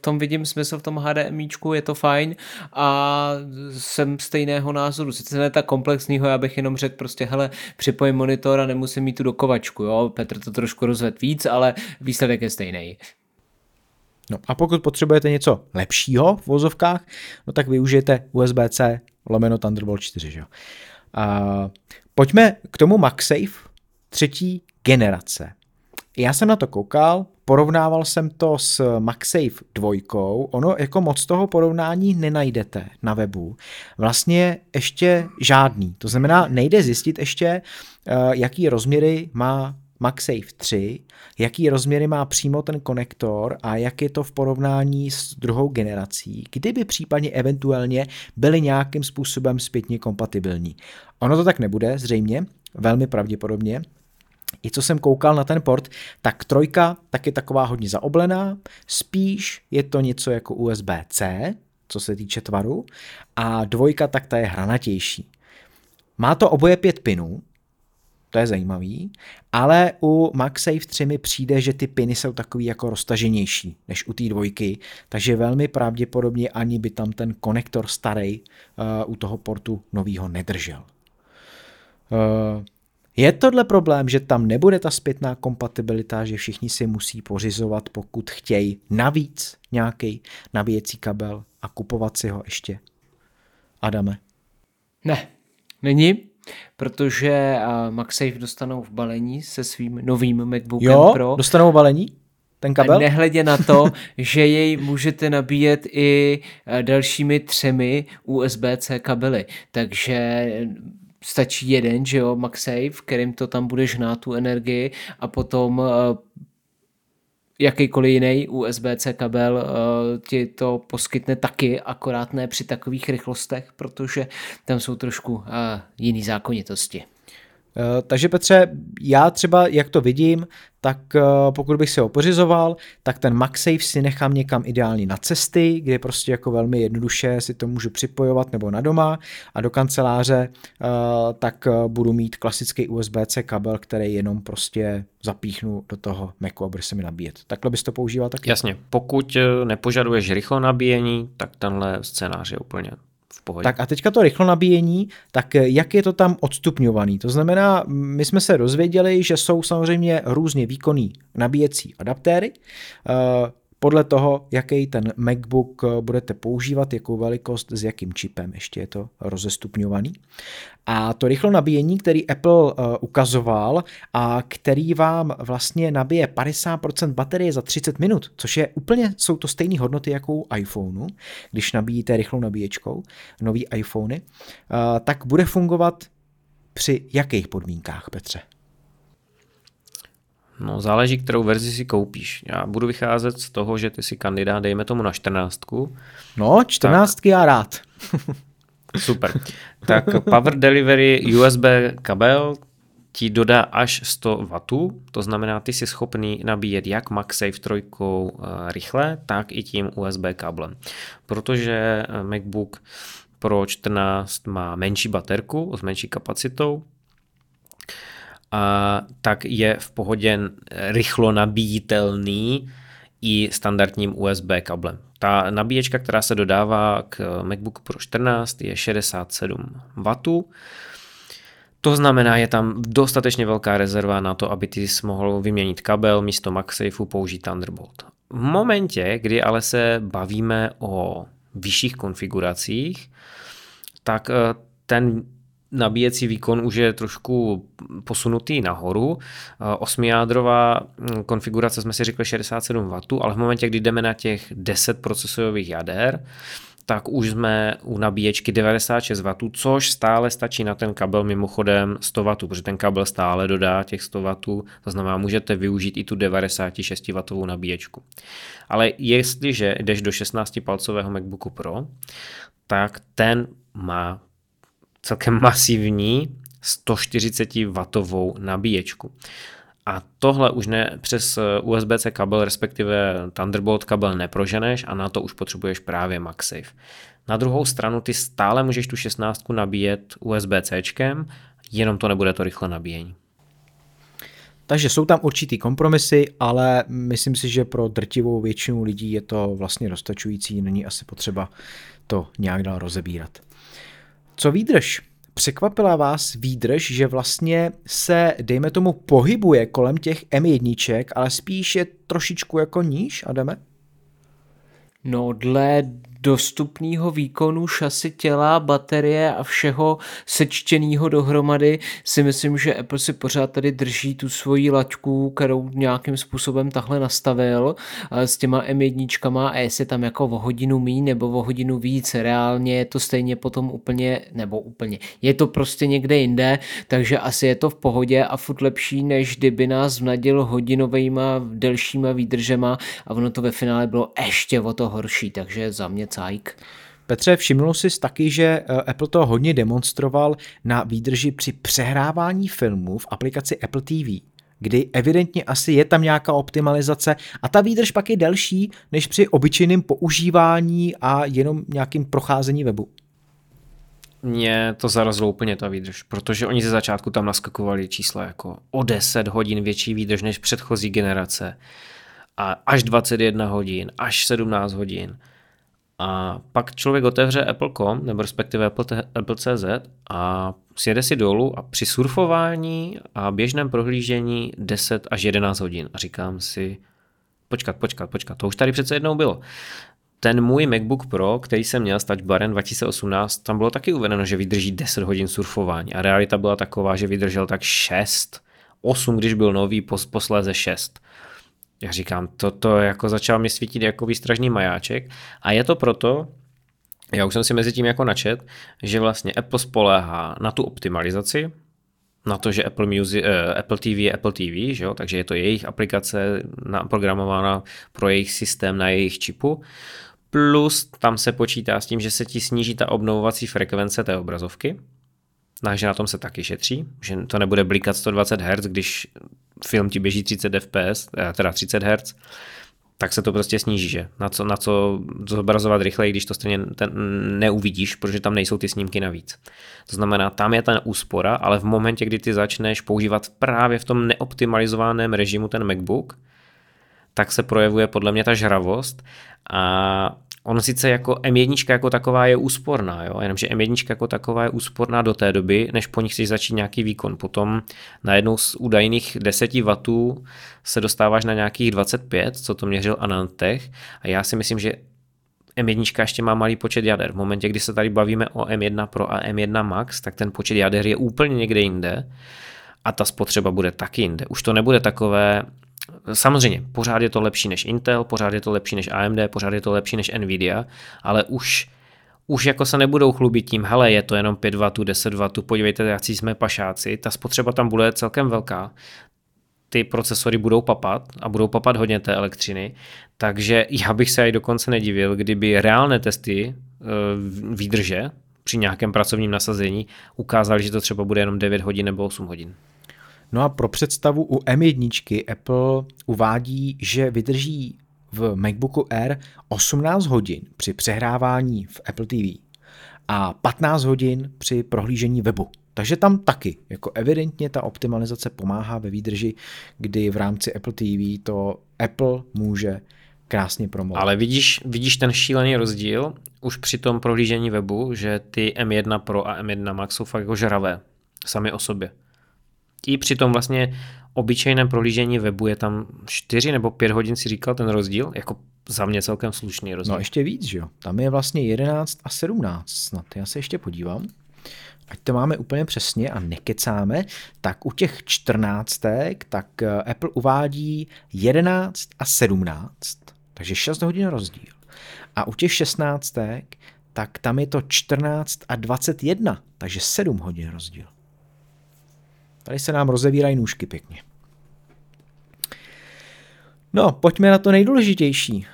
tom vidím smysl v tom HDMIčku, je to fajn a jsem stejného názoru. Sice ne tak komplexního, já bych jenom řekl prostě, hele, připojím monitor a nemusím mít tu dokovačku, jo. Petr to trošku rozved víc, ale výsledek je stejný. No a pokud potřebujete něco lepšího v vozovkách, no tak využijete USB-C lomeno Thunderbolt 4. Že? A pojďme k tomu MagSafe třetí generace. Já jsem na to koukal, porovnával jsem to s MagSafe 2, ono jako moc toho porovnání nenajdete na webu. Vlastně ještě žádný. To znamená, nejde zjistit ještě, eh, jaký rozměry má MagSafe 3, jaký rozměry má přímo ten konektor a jak je to v porovnání s druhou generací, kdyby případně eventuálně byly nějakým způsobem zpětně kompatibilní. Ono to tak nebude, zřejmě, velmi pravděpodobně, i co jsem koukal na ten port, tak trojka tak je taková hodně zaoblená, spíš je to něco jako USB-C, co se týče tvaru, a dvojka tak ta je hranatější. Má to oboje pět pinů, to je zajímavý, ale u MagSafe 3 mi přijde, že ty piny jsou takový jako roztaženější než u té dvojky, takže velmi pravděpodobně ani by tam ten konektor starý uh, u toho portu novýho nedržel. Uh, je tohle problém, že tam nebude ta zpětná kompatibilita, že všichni si musí pořizovat, pokud chtějí navíc nějaký nabíjecí kabel a kupovat si ho ještě? Adame? Ne, není, protože MagSafe dostanou v balení se svým novým MacBookem jo, Pro. dostanou v balení? Ten kabel? A nehledě na to, že jej můžete nabíjet i dalšími třemi USB-C kabely. Takže stačí jeden, že jo, MagSafe, kterým to tam budeš hnát tu energii a potom eh, jakýkoliv jiný USB-C kabel uh, ti to poskytne taky, akorát ne při takových rychlostech, protože tam jsou trošku uh, jiný zákonitosti. Uh, takže Petře, já třeba, jak to vidím, tak uh, pokud bych se ho pořizoval, tak ten MagSafe si nechám někam ideálně na cesty, kde prostě jako velmi jednoduše si to můžu připojovat nebo na doma a do kanceláře uh, tak budu mít klasický USB-C kabel, který jenom prostě zapíchnu do toho Macu a bude se mi nabíjet. Takhle bys to používal taky? Jasně, pokud nepožaduješ rychlo nabíjení, tak tenhle scénář je úplně v pohodě. Tak a teďka to rychlo nabíjení, tak jak je to tam odstupňovaný? To znamená, my jsme se dozvěděli, že jsou samozřejmě různě výkonný nabíjecí adaptéry. Eh, podle toho, jaký ten MacBook eh, budete používat, jakou velikost, s jakým čipem, ještě je to rozestupňovaný. A to rychlo nabíjení, který Apple uh, ukazoval a který vám vlastně nabije 50% baterie za 30 minut, což je úplně, jsou to stejné hodnoty jako u iPhoneu, když nabíjíte rychlou nabíječkou, nový iPhony, uh, tak bude fungovat při jakých podmínkách, Petře? No, záleží, kterou verzi si koupíš. Já budu vycházet z toho, že ty si kandidát, dejme tomu na 14. No, 14 já rád. Super. Tak Power Delivery USB kabel ti dodá až 100 W, to znamená, ty jsi schopný nabíjet jak MagSafe 3 eh, rychle, tak i tím USB kablem. Protože eh, MacBook Pro 14 má menší baterku s menší kapacitou, a tak je v pohodě rychlo nabíjitelný i standardním USB kablem. Ta nabíječka, která se dodává k MacBook Pro 14 je 67 W. To znamená, je tam dostatečně velká rezerva na to, aby ty jsi mohl vyměnit kabel, místo MagSafeu použít Thunderbolt. V momentě, kdy ale se bavíme o vyšších konfiguracích, tak eh, ten nabíjecí výkon už je trošku posunutý nahoru. Osmijádrová hm, konfigurace jsme si řekli 67 W, ale v momentě, kdy jdeme na těch 10 procesorových jader, tak už jsme u nabíječky 96 W, což stále stačí na ten kabel mimochodem 100 W, protože ten kabel stále dodá těch 100 W, to znamená, můžete využít i tu 96 W nabíječku. Ale jestliže jdeš do 16 palcového MacBooku Pro, tak ten má celkem masivní 140W nabíječku. A tohle už ne přes USB-C kabel, respektive Thunderbolt kabel neproženeš a na to už potřebuješ právě MagSafe. Na druhou stranu ty stále můžeš tu 16 nabíjet USB-C, jenom to nebude to rychle nabíjení. Takže jsou tam určitý kompromisy, ale myslím si, že pro drtivou většinu lidí je to vlastně dostačující, není asi potřeba to nějak dál rozebírat. Co výdrž? Překvapila vás výdrž, že vlastně se, dejme tomu, pohybuje kolem těch M1, ale spíš je trošičku jako níž, Adame? No, dle dostupného výkonu šasy těla, baterie a všeho sečtěného dohromady si myslím, že Apple si pořád tady drží tu svoji laťku, kterou nějakým způsobem tahle nastavil s těma M1 a jestli tam jako o hodinu mí nebo o hodinu víc, reálně je to stejně potom úplně, nebo úplně, je to prostě někde jinde, takže asi je to v pohodě a furt lepší, než kdyby nás vnadil hodinovejma delšíma výdržema a ono to ve finále bylo ještě o to horší, takže za mě cajk. Petře, všimnul jsi taky, že eh, Apple to hodně demonstroval na výdrži při přehrávání filmů v aplikaci Apple TV, kdy evidentně asi je tam nějaká optimalizace a ta výdrž pak je delší než při obyčejném používání a jenom nějakým procházení webu. Mě to zarazilo úplně ta výdrž, protože oni ze začátku tam naskakovali čísla jako o 10 hodin větší výdrž než předchozí generace a až 21 hodin, až 17 hodin. A pak člověk otevře Apple.com, nebo respektive Apple, Apple.cz a sjede si dolů a při surfování a běžném prohlížení 10 až 11 hodin. A říkám si, počkat, počkat, počkat, to už tady přece jednou bylo. Ten můj MacBook Pro, který jsem měl s Touch Barem 2018, tam bylo taky uvedeno, že vydrží 10 hodin surfování. A realita byla taková, že vydržel tak 6, 8, když byl nový, posléze 6. Já říkám, toto jako začal mi svítit jako výstražný majáček a je to proto, já už jsem si mezi tím jako načet, že vlastně Apple spoléhá na tu optimalizaci, na to, že Apple, Music, uh, Apple TV je Apple TV, že jo? takže je to jejich aplikace naprogramována pro jejich systém na jejich čipu, plus tam se počítá s tím, že se ti sníží ta obnovovací frekvence té obrazovky, takže na tom se taky šetří, že to nebude blikat 120 Hz, když film ti běží 30 fps, eh, teda 30 Hz, tak se to prostě sníží, že? Na co, na co zobrazovat rychleji, když to stejně ten neuvidíš, protože tam nejsou ty snímky navíc. To znamená, tam je ta úspora, ale v momentě, kdy ty začneš používat právě v tom neoptimalizovaném režimu ten MacBook, tak se projevuje podle mě ta žravost a Ono sice jako M1 jako taková je úsporná, jo? jenomže M1 jako taková je úsporná do té doby, než po nich chceš začít nějaký výkon. Potom na jednou z údajných 10 W se dostáváš na nějakých 25, co to měřil Anantech a já si myslím, že M1 ještě má malý počet jader. V momentě, kdy se tady bavíme o M1 Pro a M1 Max, tak ten počet jader je úplně někde jinde a ta spotřeba bude taky jinde. Už to nebude takové Samozřejmě, pořád je to lepší než Intel, pořád je to lepší než AMD, pořád je to lepší než Nvidia, ale už už jako se nebudou chlubit tím, hele, je to jenom 5 W, 10 W, podívejte, jak jsme pašáci, ta spotřeba tam bude celkem velká. ty procesory budou papat a budou papat hodně té elektřiny, takže já bych se i dokonce nedivil, kdyby reálné testy eh, výdrže při nějakém pracovním nasazení ukázaly, že to třeba bude jenom 9 hodin nebo 8 hodin. No a pro představu u M1 Apple uvádí, že vydrží v MacBooku Air 18 hodin při přehrávání v Apple TV a 15 hodin při prohlížení webu. Takže tam taky, jako evidentně ta optimalizace pomáhá ve výdrži, kdy v rámci Apple TV to Apple může krásně promovat. Ale vidíš, vidíš ten šílený rozdíl už při tom prohlížení webu, že ty M1 Pro a M1 Max jsou fakt jako žravé sami o sobě. I při tom vlastně obyčejném prohlížení webu je tam 4 nebo 5 hodin si říkal ten rozdíl, jako za mě celkem slušný rozdíl. No ještě víc, že jo. Tam je vlastně 11 a 17 snad. Já se ještě podívám. Ať to máme úplně přesně a nekecáme, tak u těch 14, tak eh, Apple uvádí 11 a 17, takže 6 hodin rozdíl. A u těch 16, tak tam je to 14 a 21, takže 7 hodin rozdíl. Tady se nám rozevírají nůžky pěkně. No, pojďme na to nejdůležitější.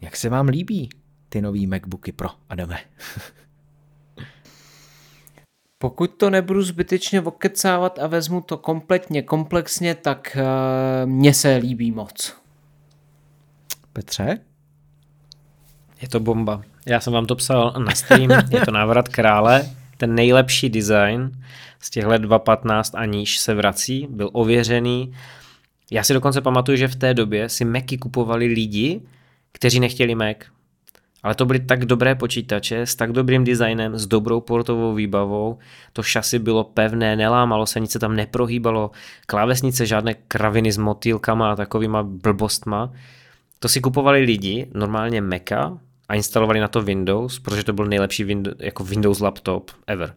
Jak se vám líbí ty nový MacBooky Pro, Adame? Pokud to nebudu zbytečně okecávat a vezmu to kompletně komplexně, tak uh, mně se líbí moc. Petře? Je to bomba. Já jsem vám to psal na stream, je to návrat krále, ten nejlepší design z těch let 2.15 a níž se vrací, byl ověřený. Já si dokonce pamatuju, že v té době si Macy kupovali lidi, kteří nechtěli Mac. Ale to byly tak dobré počítače s tak dobrým designem, s dobrou portovou výbavou, to šasy bylo pevné, nelámalo se, nic se tam neprohýbalo, klávesnice žádné kraviny s motýlkama a takovýma blbostma. To si kupovali lidi, normálně Maca, a instalovali na to Windows, protože to byl nejlepší Windows, jako Windows laptop ever.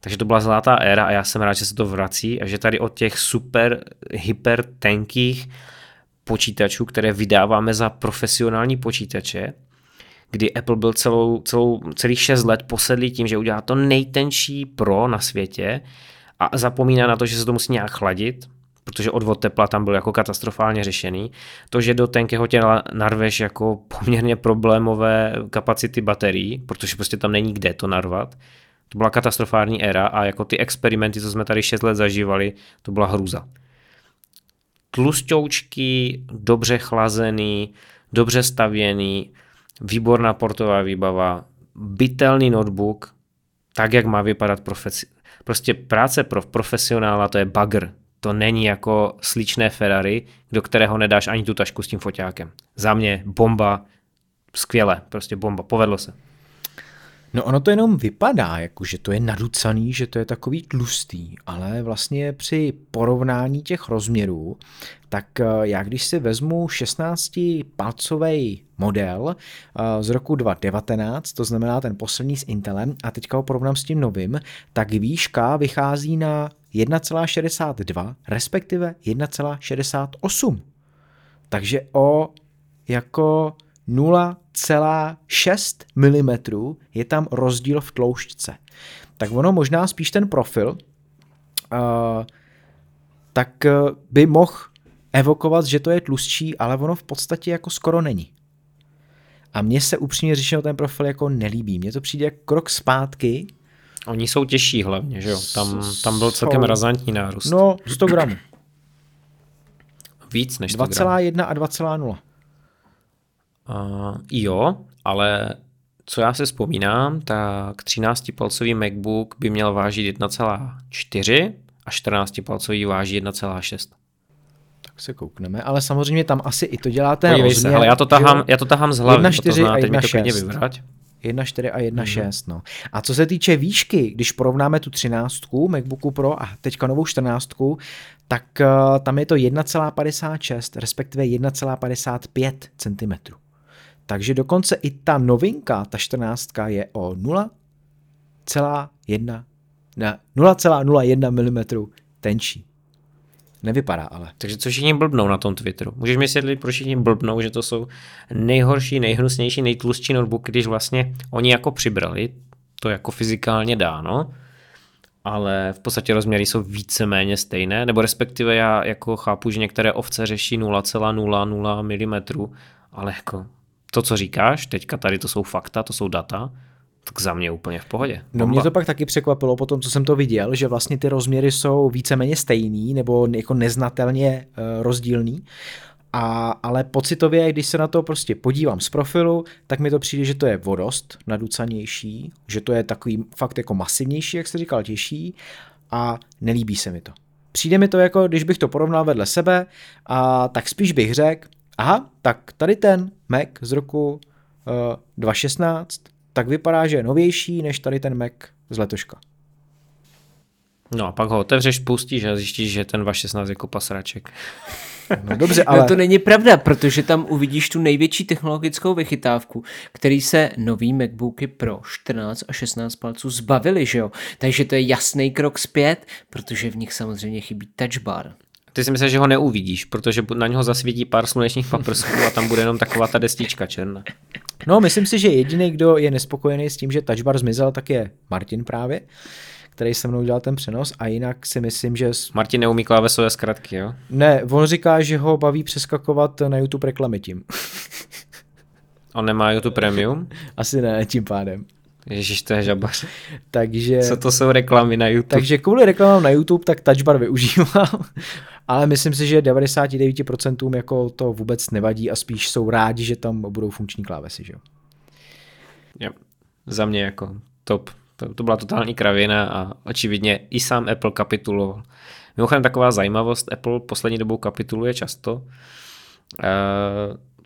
Takže to byla zlatá éra a já jsem rád, že se to vrací a že tady od těch super hyper tenkých počítačů, které vydáváme za profesionální počítače, kdy Apple byl celou, celou, celých 6 let posedlý tím, že udělá to nejtenčí pro na světě a zapomíná na to, že se to musí nějak chladit, protože odvod tepla tam byl jako katastrofálně řešený. To, že do tenkého těla narveš jako poměrně problémové kapacity baterií, protože prostě tam není kde to narvat, to byla katastrofální éra a jako ty experimenty, co jsme tady 6 let zažívali, to byla hruza. Tlusťoučky, dobře chlazený, dobře stavěný, výborná portová výbava, bytelný notebook, tak, jak má vypadat profesi- Prostě práce pro profesionála to je bagr. To není jako sličné Ferrari, do kterého nedáš ani tu tašku s tím foťákem. Za mě bomba, skvěle, prostě bomba, povedlo se. No ono to jenom vypadá, jako že to je naducaný, že to je takový tlustý, ale vlastně při porovnání těch rozměrů, tak eh, já když si vezmu 16-palcový model eh, z roku 2019, to znamená ten poslední s Intelem, a teďka ho porovnám s tím novým, tak výška vychází na 1,62, respektive 1,68. Takže o jako 0,6 mm je tam rozdíl v tloušťce. Tak ono možná spíš ten profil, uh, tak uh, by mohl evokovat, že to je tlustší, ale ono v podstatě jako skoro není. A mně se upřímně řečeno ten profil jako nelíbí. Mně to přijde jako krok zpátky. Oni jsou těžší hlavně, že jo? Tam, tam byl celkem jsou... razantní nárůst. No, 100 gramů. Víc než 100 2,1 a 2,0. Uh, jo, ale co já se vzpomínám, tak 13-palcový MacBook by měl vážit 1,4 a 14-palcový váží 1,6. Tak se koukneme, ale samozřejmě tam asi i to dělá ten rozměr. se, ale já to tahám, já to tahám z hlavy, 1, 4 to znamená, a 1, 6. 1.4 a 1.6. Mm-hmm. No. A co se týče výšky, když porovnáme tu 13 MacBooku Pro a teďka novou 14, tak uh, tam je to 1,56, respektive 1,55 cm. Takže dokonce i ta novinka, ta 14 je o 0,1 0,01 mm tenčí. Nevypadá ale. Takže co všichni blbnou na tom Twitteru? Můžeš mi světlit, proč všichni blbnou, že to jsou nejhorší, nejhnusnější, nejtlustší notebook, když vlastně oni jako přibrali, to jako fyzikálně dáno, ale v podstatě rozměry jsou víceméně stejné, nebo respektive já jako chápu, že některé ovce řeší 0,00 mm, ale jako to, co říkáš, teďka tady to jsou fakta, to jsou data, tak za mě úplně v pohodě. No mě to pak taky překvapilo po tom, co jsem to viděl, že vlastně ty rozměry jsou víceméně stejný nebo jako neznatelně uh, rozdílný. A, ale pocitově, když se na to prostě podívám z profilu, tak mi to přijde, že to je vodost naducanější, že to je takový fakt jako masivnější, jak jste říkal, těžší a nelíbí se mi to. Přijde mi to jako, když bych to porovnal vedle sebe, a tak spíš bych řekl, aha, tak tady ten Mac z roku uh, 2016, tak vypadá, že je novější než tady ten Mac z letoška. No a pak ho otevřeš, pustíš a zjistíš, že ten 2.16 jako pasraček. No dobře, ale... No to není pravda, protože tam uvidíš tu největší technologickou vychytávku, který se nový MacBooky Pro 14 a 16 palců zbavili, že jo? Takže to je jasný krok zpět, protože v nich samozřejmě chybí touch bar. Ty si myslíš, že ho neuvidíš, protože na něho zasvítí pár slunečních paprsků a tam bude jenom taková ta destička černá. No, myslím si, že jediný, kdo je nespokojený s tím, že touch bar zmizel, tak je Martin právě který se mnou dělal ten přenos a jinak si myslím, že... Martin neumí klávesové zkratky, jo? Ne, on říká, že ho baví přeskakovat na YouTube reklamy tím. On nemá YouTube Premium? Asi ne, tím pádem. Ježíš, to je žabař. Takže... Co to jsou reklamy na YouTube? Takže kvůli reklamám na YouTube, tak touchbar využívám. Ale myslím si, že 99% jako to vůbec nevadí a spíš jsou rádi, že tam budou funkční klávesy, že jo? Za mě jako top. To, to byla totální kravina a očividně i sám Apple kapituloval. Mimochodem taková zajímavost, Apple poslední dobou kapituluje často, e,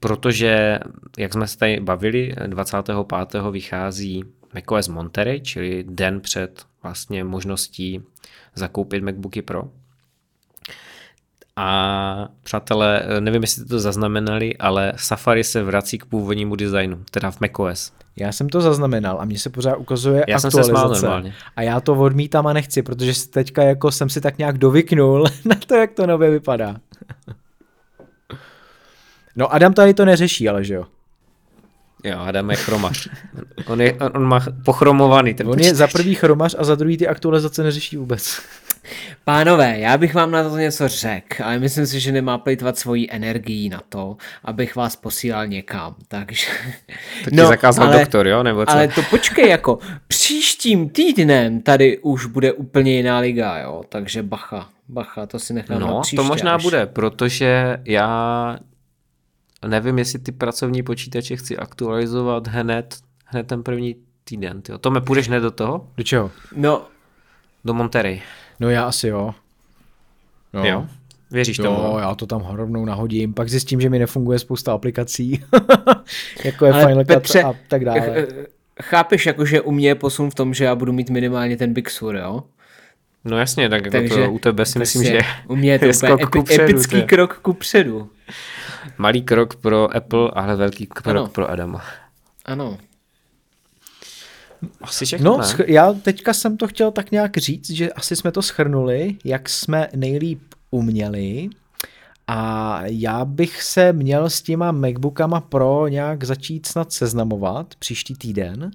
protože, jak jsme se tady bavili, 25. vychází macOS Monterey, čili den před vlastně možností zakoupit MacBooky Pro. A přátelé, nevím, jestli to zaznamenali, ale Safari se vrací k původnímu designu, teda v macOS. Já jsem to zaznamenal a mně se pořád ukazuje já aktualizace. Jsem se smál normálně. A já to odmítám a nechci, protože teďka jako jsem si tak nějak dovyknul na to, jak to nově vypadá. No Adam tady to neřeší, ale že jo? Jo, Adam je chromař. on, je, on má pochromovaný ten On počítač. je za prvý chromař a za druhý ty aktualizace neřeší vůbec. Pánové, já bych vám na to něco řekl, ale myslím si, že nemá plýtvat svojí energií na to, abych vás posílal někam, takže... To ti no, zakázal ale, doktor, jo? Nebo co? Ale to počkej, jako příštím týdnem tady už bude úplně jiná liga, jo? Takže bacha, bacha, to si nechám No, na příště, to možná až... bude, protože já nevím, jestli ty pracovní počítače chci aktualizovat hned, hned ten první týden. Tyjo. Tome, půjdeš hned do toho? Do čeho? No, Do Monterey. No já asi jo. No. Jo? Věříš jo, tomu? Jo, já to tam rovnou nahodím, pak zjistím, že mi nefunguje spousta aplikací, jako je Ale Final Petře, Cut a tak dále. Chápeš, jako, že u mě je posun v tom, že já budu mít minimálně ten Big Sur, jo? No jasně, tak jako Takže, to u tebe si myslím, že u mě je to je úplně epi, předu, epický to. krok ku předu. Malý krok pro Apple, ale velký krok ano. pro Adama. Ano. Asi všechno, no, ne? sch- já teďka jsem to chtěl tak nějak říct, že asi jsme to schrnuli, jak jsme nejlíp uměli. A já bych se měl s těma MacBookama Pro nějak začít snad seznamovat příští týden,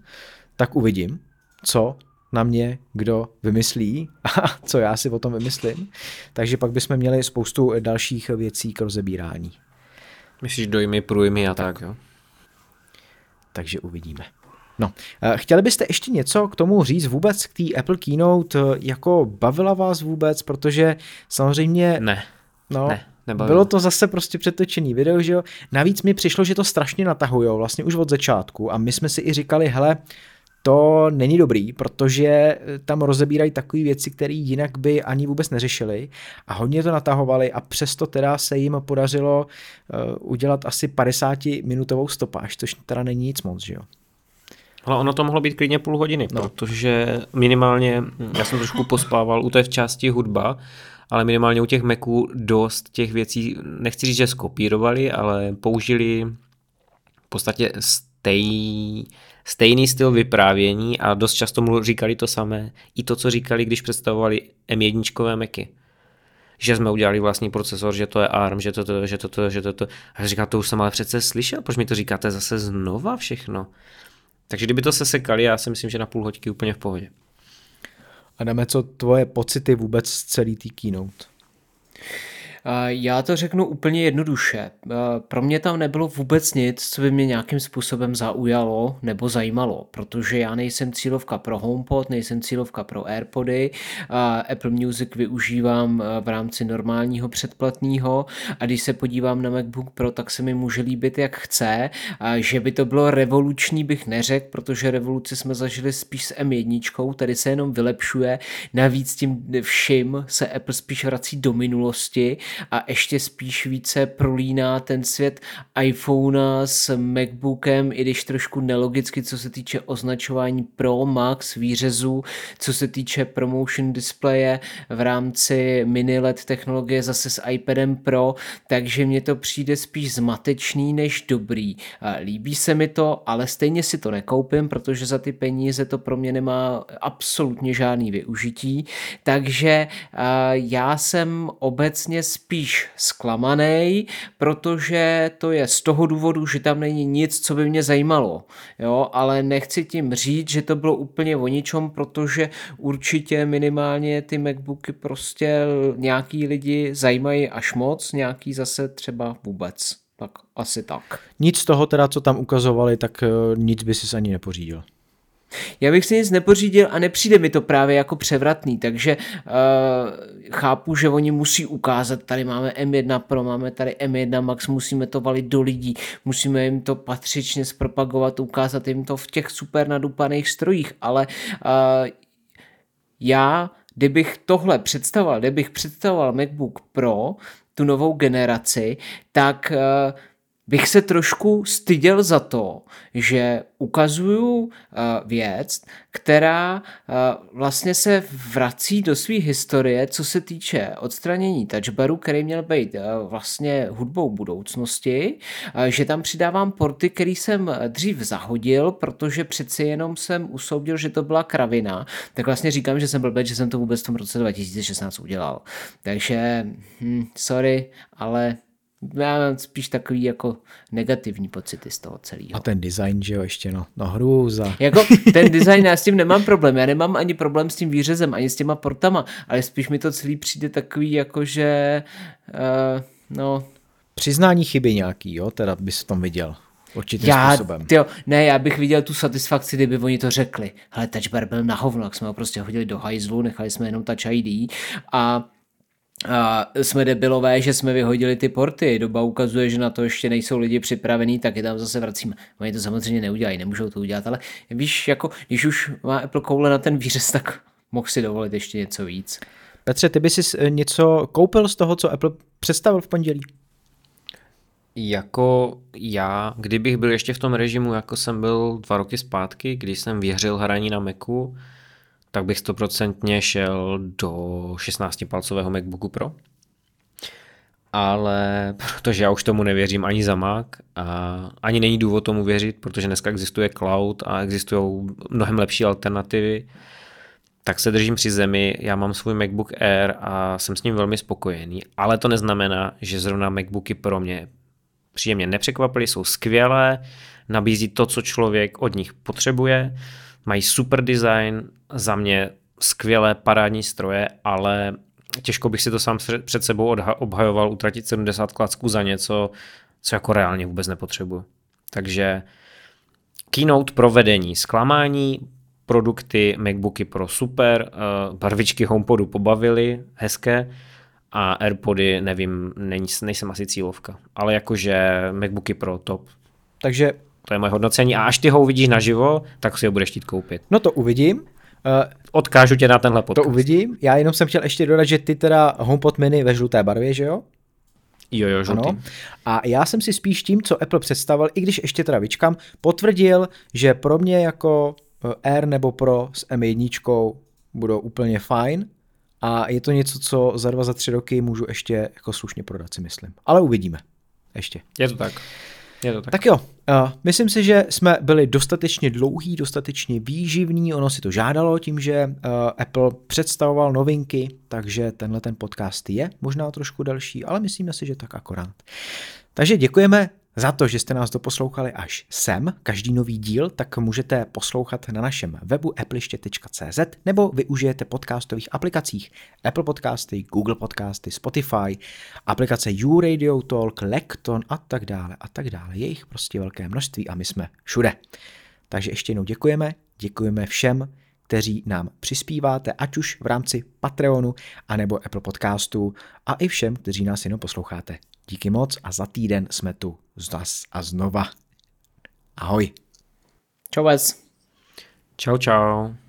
tak uvidím, co na mě kdo vymyslí a co já si o tom vymyslím. Takže pak bychom měli spoustu dalších věcí k rozebírání. Myslíš dojmy, průjmy a tak, tak jo? Takže uvidíme. No, chtěli byste ještě něco k tomu říct vůbec k té Apple Keynote, jako bavila vás vůbec, protože samozřejmě... Ne, no, ne, nebavilo. Bylo to zase prostě přetočený video, že jo. Navíc mi přišlo, že to strašně natahujou vlastně už od začátku a my jsme si i říkali, hele, to není dobrý, protože tam rozebírají takové věci, které jinak by ani vůbec neřešili a hodně to natahovali a přesto teda se jim podařilo uh, udělat asi 50 minutovou stopáž, což teda není nic moc, že jo. Ale ono to mohlo být klidně půl hodiny, no. protože minimálně, já jsem trošku pospával u té v části hudba, ale minimálně u těch Maců dost těch věcí, nechci říct, že skopírovali, ale použili v podstatě stej, stejný styl vyprávění a dost často mu říkali to samé. I to, co říkali, když představovali M1 Macy. Že jsme udělali vlastní procesor, že to je ARM, že to, že to, že to. A já říkám, to už jsem ale přece slyšel, proč mi to říkáte zase znova všechno? Takže kdyby to se sekali, já si myslím, že na půl hoďky úplně v pohodě. Adame, co tvoje pocity vůbec z celý tý keynote? Já to řeknu úplně jednoduše. Pro mě tam nebylo vůbec nic, co by mě nějakým způsobem zaujalo nebo zajímalo, protože já nejsem cílovka pro HomePod, nejsem cílovka pro AirPody, Apple Music využívám v rámci normálního předplatného a když se podívám na MacBook Pro, tak se mi může líbit jak chce. Že by to bylo revoluční bych neřekl, protože revoluci jsme zažili spíš s M1, tady se jenom vylepšuje, navíc tím vším se Apple spíš vrací do minulosti a ještě spíš více prolíná ten svět iPhone s MacBookem, i když trošku nelogicky, co se týče označování Pro, Max, výřezu, co se týče promotion displeje v rámci mini LED technologie zase s iPadem Pro, takže mně to přijde spíš zmatečný než dobrý. Líbí se mi to, ale stejně si to nekoupím, protože za ty peníze to pro mě nemá absolutně žádný využití, takže já jsem obecně spíš spíš zklamaný, protože to je z toho důvodu, že tam není nic, co by mě zajímalo. Jo, ale nechci tím říct, že to bylo úplně o ničom, protože určitě minimálně ty MacBooky prostě nějaký lidi zajímají až moc, nějaký zase třeba vůbec. Tak asi tak. Nic z toho teda, co tam ukazovali, tak eh, nic by si ani nepořídil. Já bych si nic nepořídil a nepřijde mi to právě jako převratný, takže uh, chápu, že oni musí ukázat, tady máme M1 Pro, máme tady M1 Max, musíme to valit do lidí, musíme jim to patřičně zpropagovat, ukázat jim to v těch super nadupaných strojích, ale uh, já, kdybych tohle představoval, kdybych představoval MacBook Pro, tu novou generaci, tak uh, bych se trošku styděl za to, že ukazuju eh, věc, která eh, vlastně se vrací do své historie, co se týče odstranění touchbaru, který měl být eh, vlastně hudbou budoucnosti, že tam přidávám porty, který jsem dřív zahodil, protože přeci jenom jsem usoudil, že to byla kravina, tak vlastně říkám, že jsem byl že jsem to vůbec v tom roce 2016 udělal. Takže, hm, sorry, ale já mám spíš takový jako negativní pocity z toho celého. A ten design, že jo, ještě no, no hrůza. Jako ten design, já s tím nemám problém, já nemám ani problém s tím výřezem, ani s těma portama, ale spíš mi to celý přijde takový jako, že uh, no... Přiznání chyby nějaký, jo, teda bys v tom viděl. Určitým já, způsobem. Tyjo, ne, já bych viděl tu satisfakci, kdyby oni to řekli. Hele, touch bar byl na hovno, jak jsme ho prostě hodili do hajzlu, nechali jsme jenom touch ID a a jsme debilové, že jsme vyhodili ty porty. Doba ukazuje, že na to ještě nejsou lidi připravení, tak je tam zase vracíme. Oni to samozřejmě neudělají, nemůžou to udělat, ale víš, jako, když už má Apple koule na ten výřez, tak mohl si dovolit ještě něco víc. Petře, ty bys si něco koupil z toho, co Apple představil v pondělí? Jako já, kdybych byl ještě v tom režimu, jako jsem byl dva roky zpátky, když jsem věřil hraní na Macu, tak bych stoprocentně šel do 16-palcového MacBooku Pro. Ale protože já už tomu nevěřím ani za Mac a ani není důvod tomu věřit, protože dneska existuje cloud a existují mnohem lepší alternativy, tak se držím při zemi, já mám svůj MacBook Air a jsem s ním velmi spokojený, ale to neznamená, že zrovna MacBooky pro mě příjemně nepřekvapily, jsou skvělé, nabízí to, co člověk od nich potřebuje, mají super design, za mě skvělé parádní stroje, ale těžko bych si to sám před sebou obhajoval utratit 70 klacků za něco, co jako reálně vůbec nepotřebuji. Takže keynote provedení, zklamání, produkty MacBooky Pro super, eh, barvičky HomePodu pobavily, hezké, a AirPody, nevím, nejsem asi cílovka, ale jakože MacBooky Pro top. Takže to je moje hodnocení a až ty ho uvidíš naživo, tak si ho budeš chtít koupit. No to uvidím. Uh, Odkážu tě na tenhle podcast. To uvidím. Já jenom jsem chtěl ještě dodat, že ty teda HomePod mini ve žluté barvě, že jo? Jo, jo, žlutý. Ano. A já jsem si spíš tím, co Apple představil, i když ještě teda vyčkám, potvrdil, že pro mě jako eh, Air nebo Pro s M1 budou úplně fajn a je to něco, co za dva, za tři roky můžu ještě jako slušně prodat, si myslím. Ale uvidíme. Ještě. Je to tak. Je to tak. tak jo, myslím si, že jsme byli dostatečně dlouhý, dostatečně výživný, ono si to žádalo tím, že uh, Apple představoval novinky, takže tenhle ten podcast je možná trošku delší, ale myslíme si, že tak akorát. Takže děkujeme za to, že jste nás doposlouchali až sem, každý nový díl, tak můžete poslouchat na našem webu appliště.cz nebo využijete podcastových aplikacích Apple Podcasty, Google Podcasty, Spotify, aplikace YouRadio Talk, Lekton a tak dále a tak dále. Je jich prostě velké množství a my jsme všude. Takže ještě jednou děkujeme, děkujeme všem, kteří nám přispíváte, ať už v rámci Patreonu, anebo Apple Podcastu a i všem, kteří nás jenom posloucháte. Díky moc a za týden jsme tu zas a znova. Ahoj. Čau vás. Čau, čau.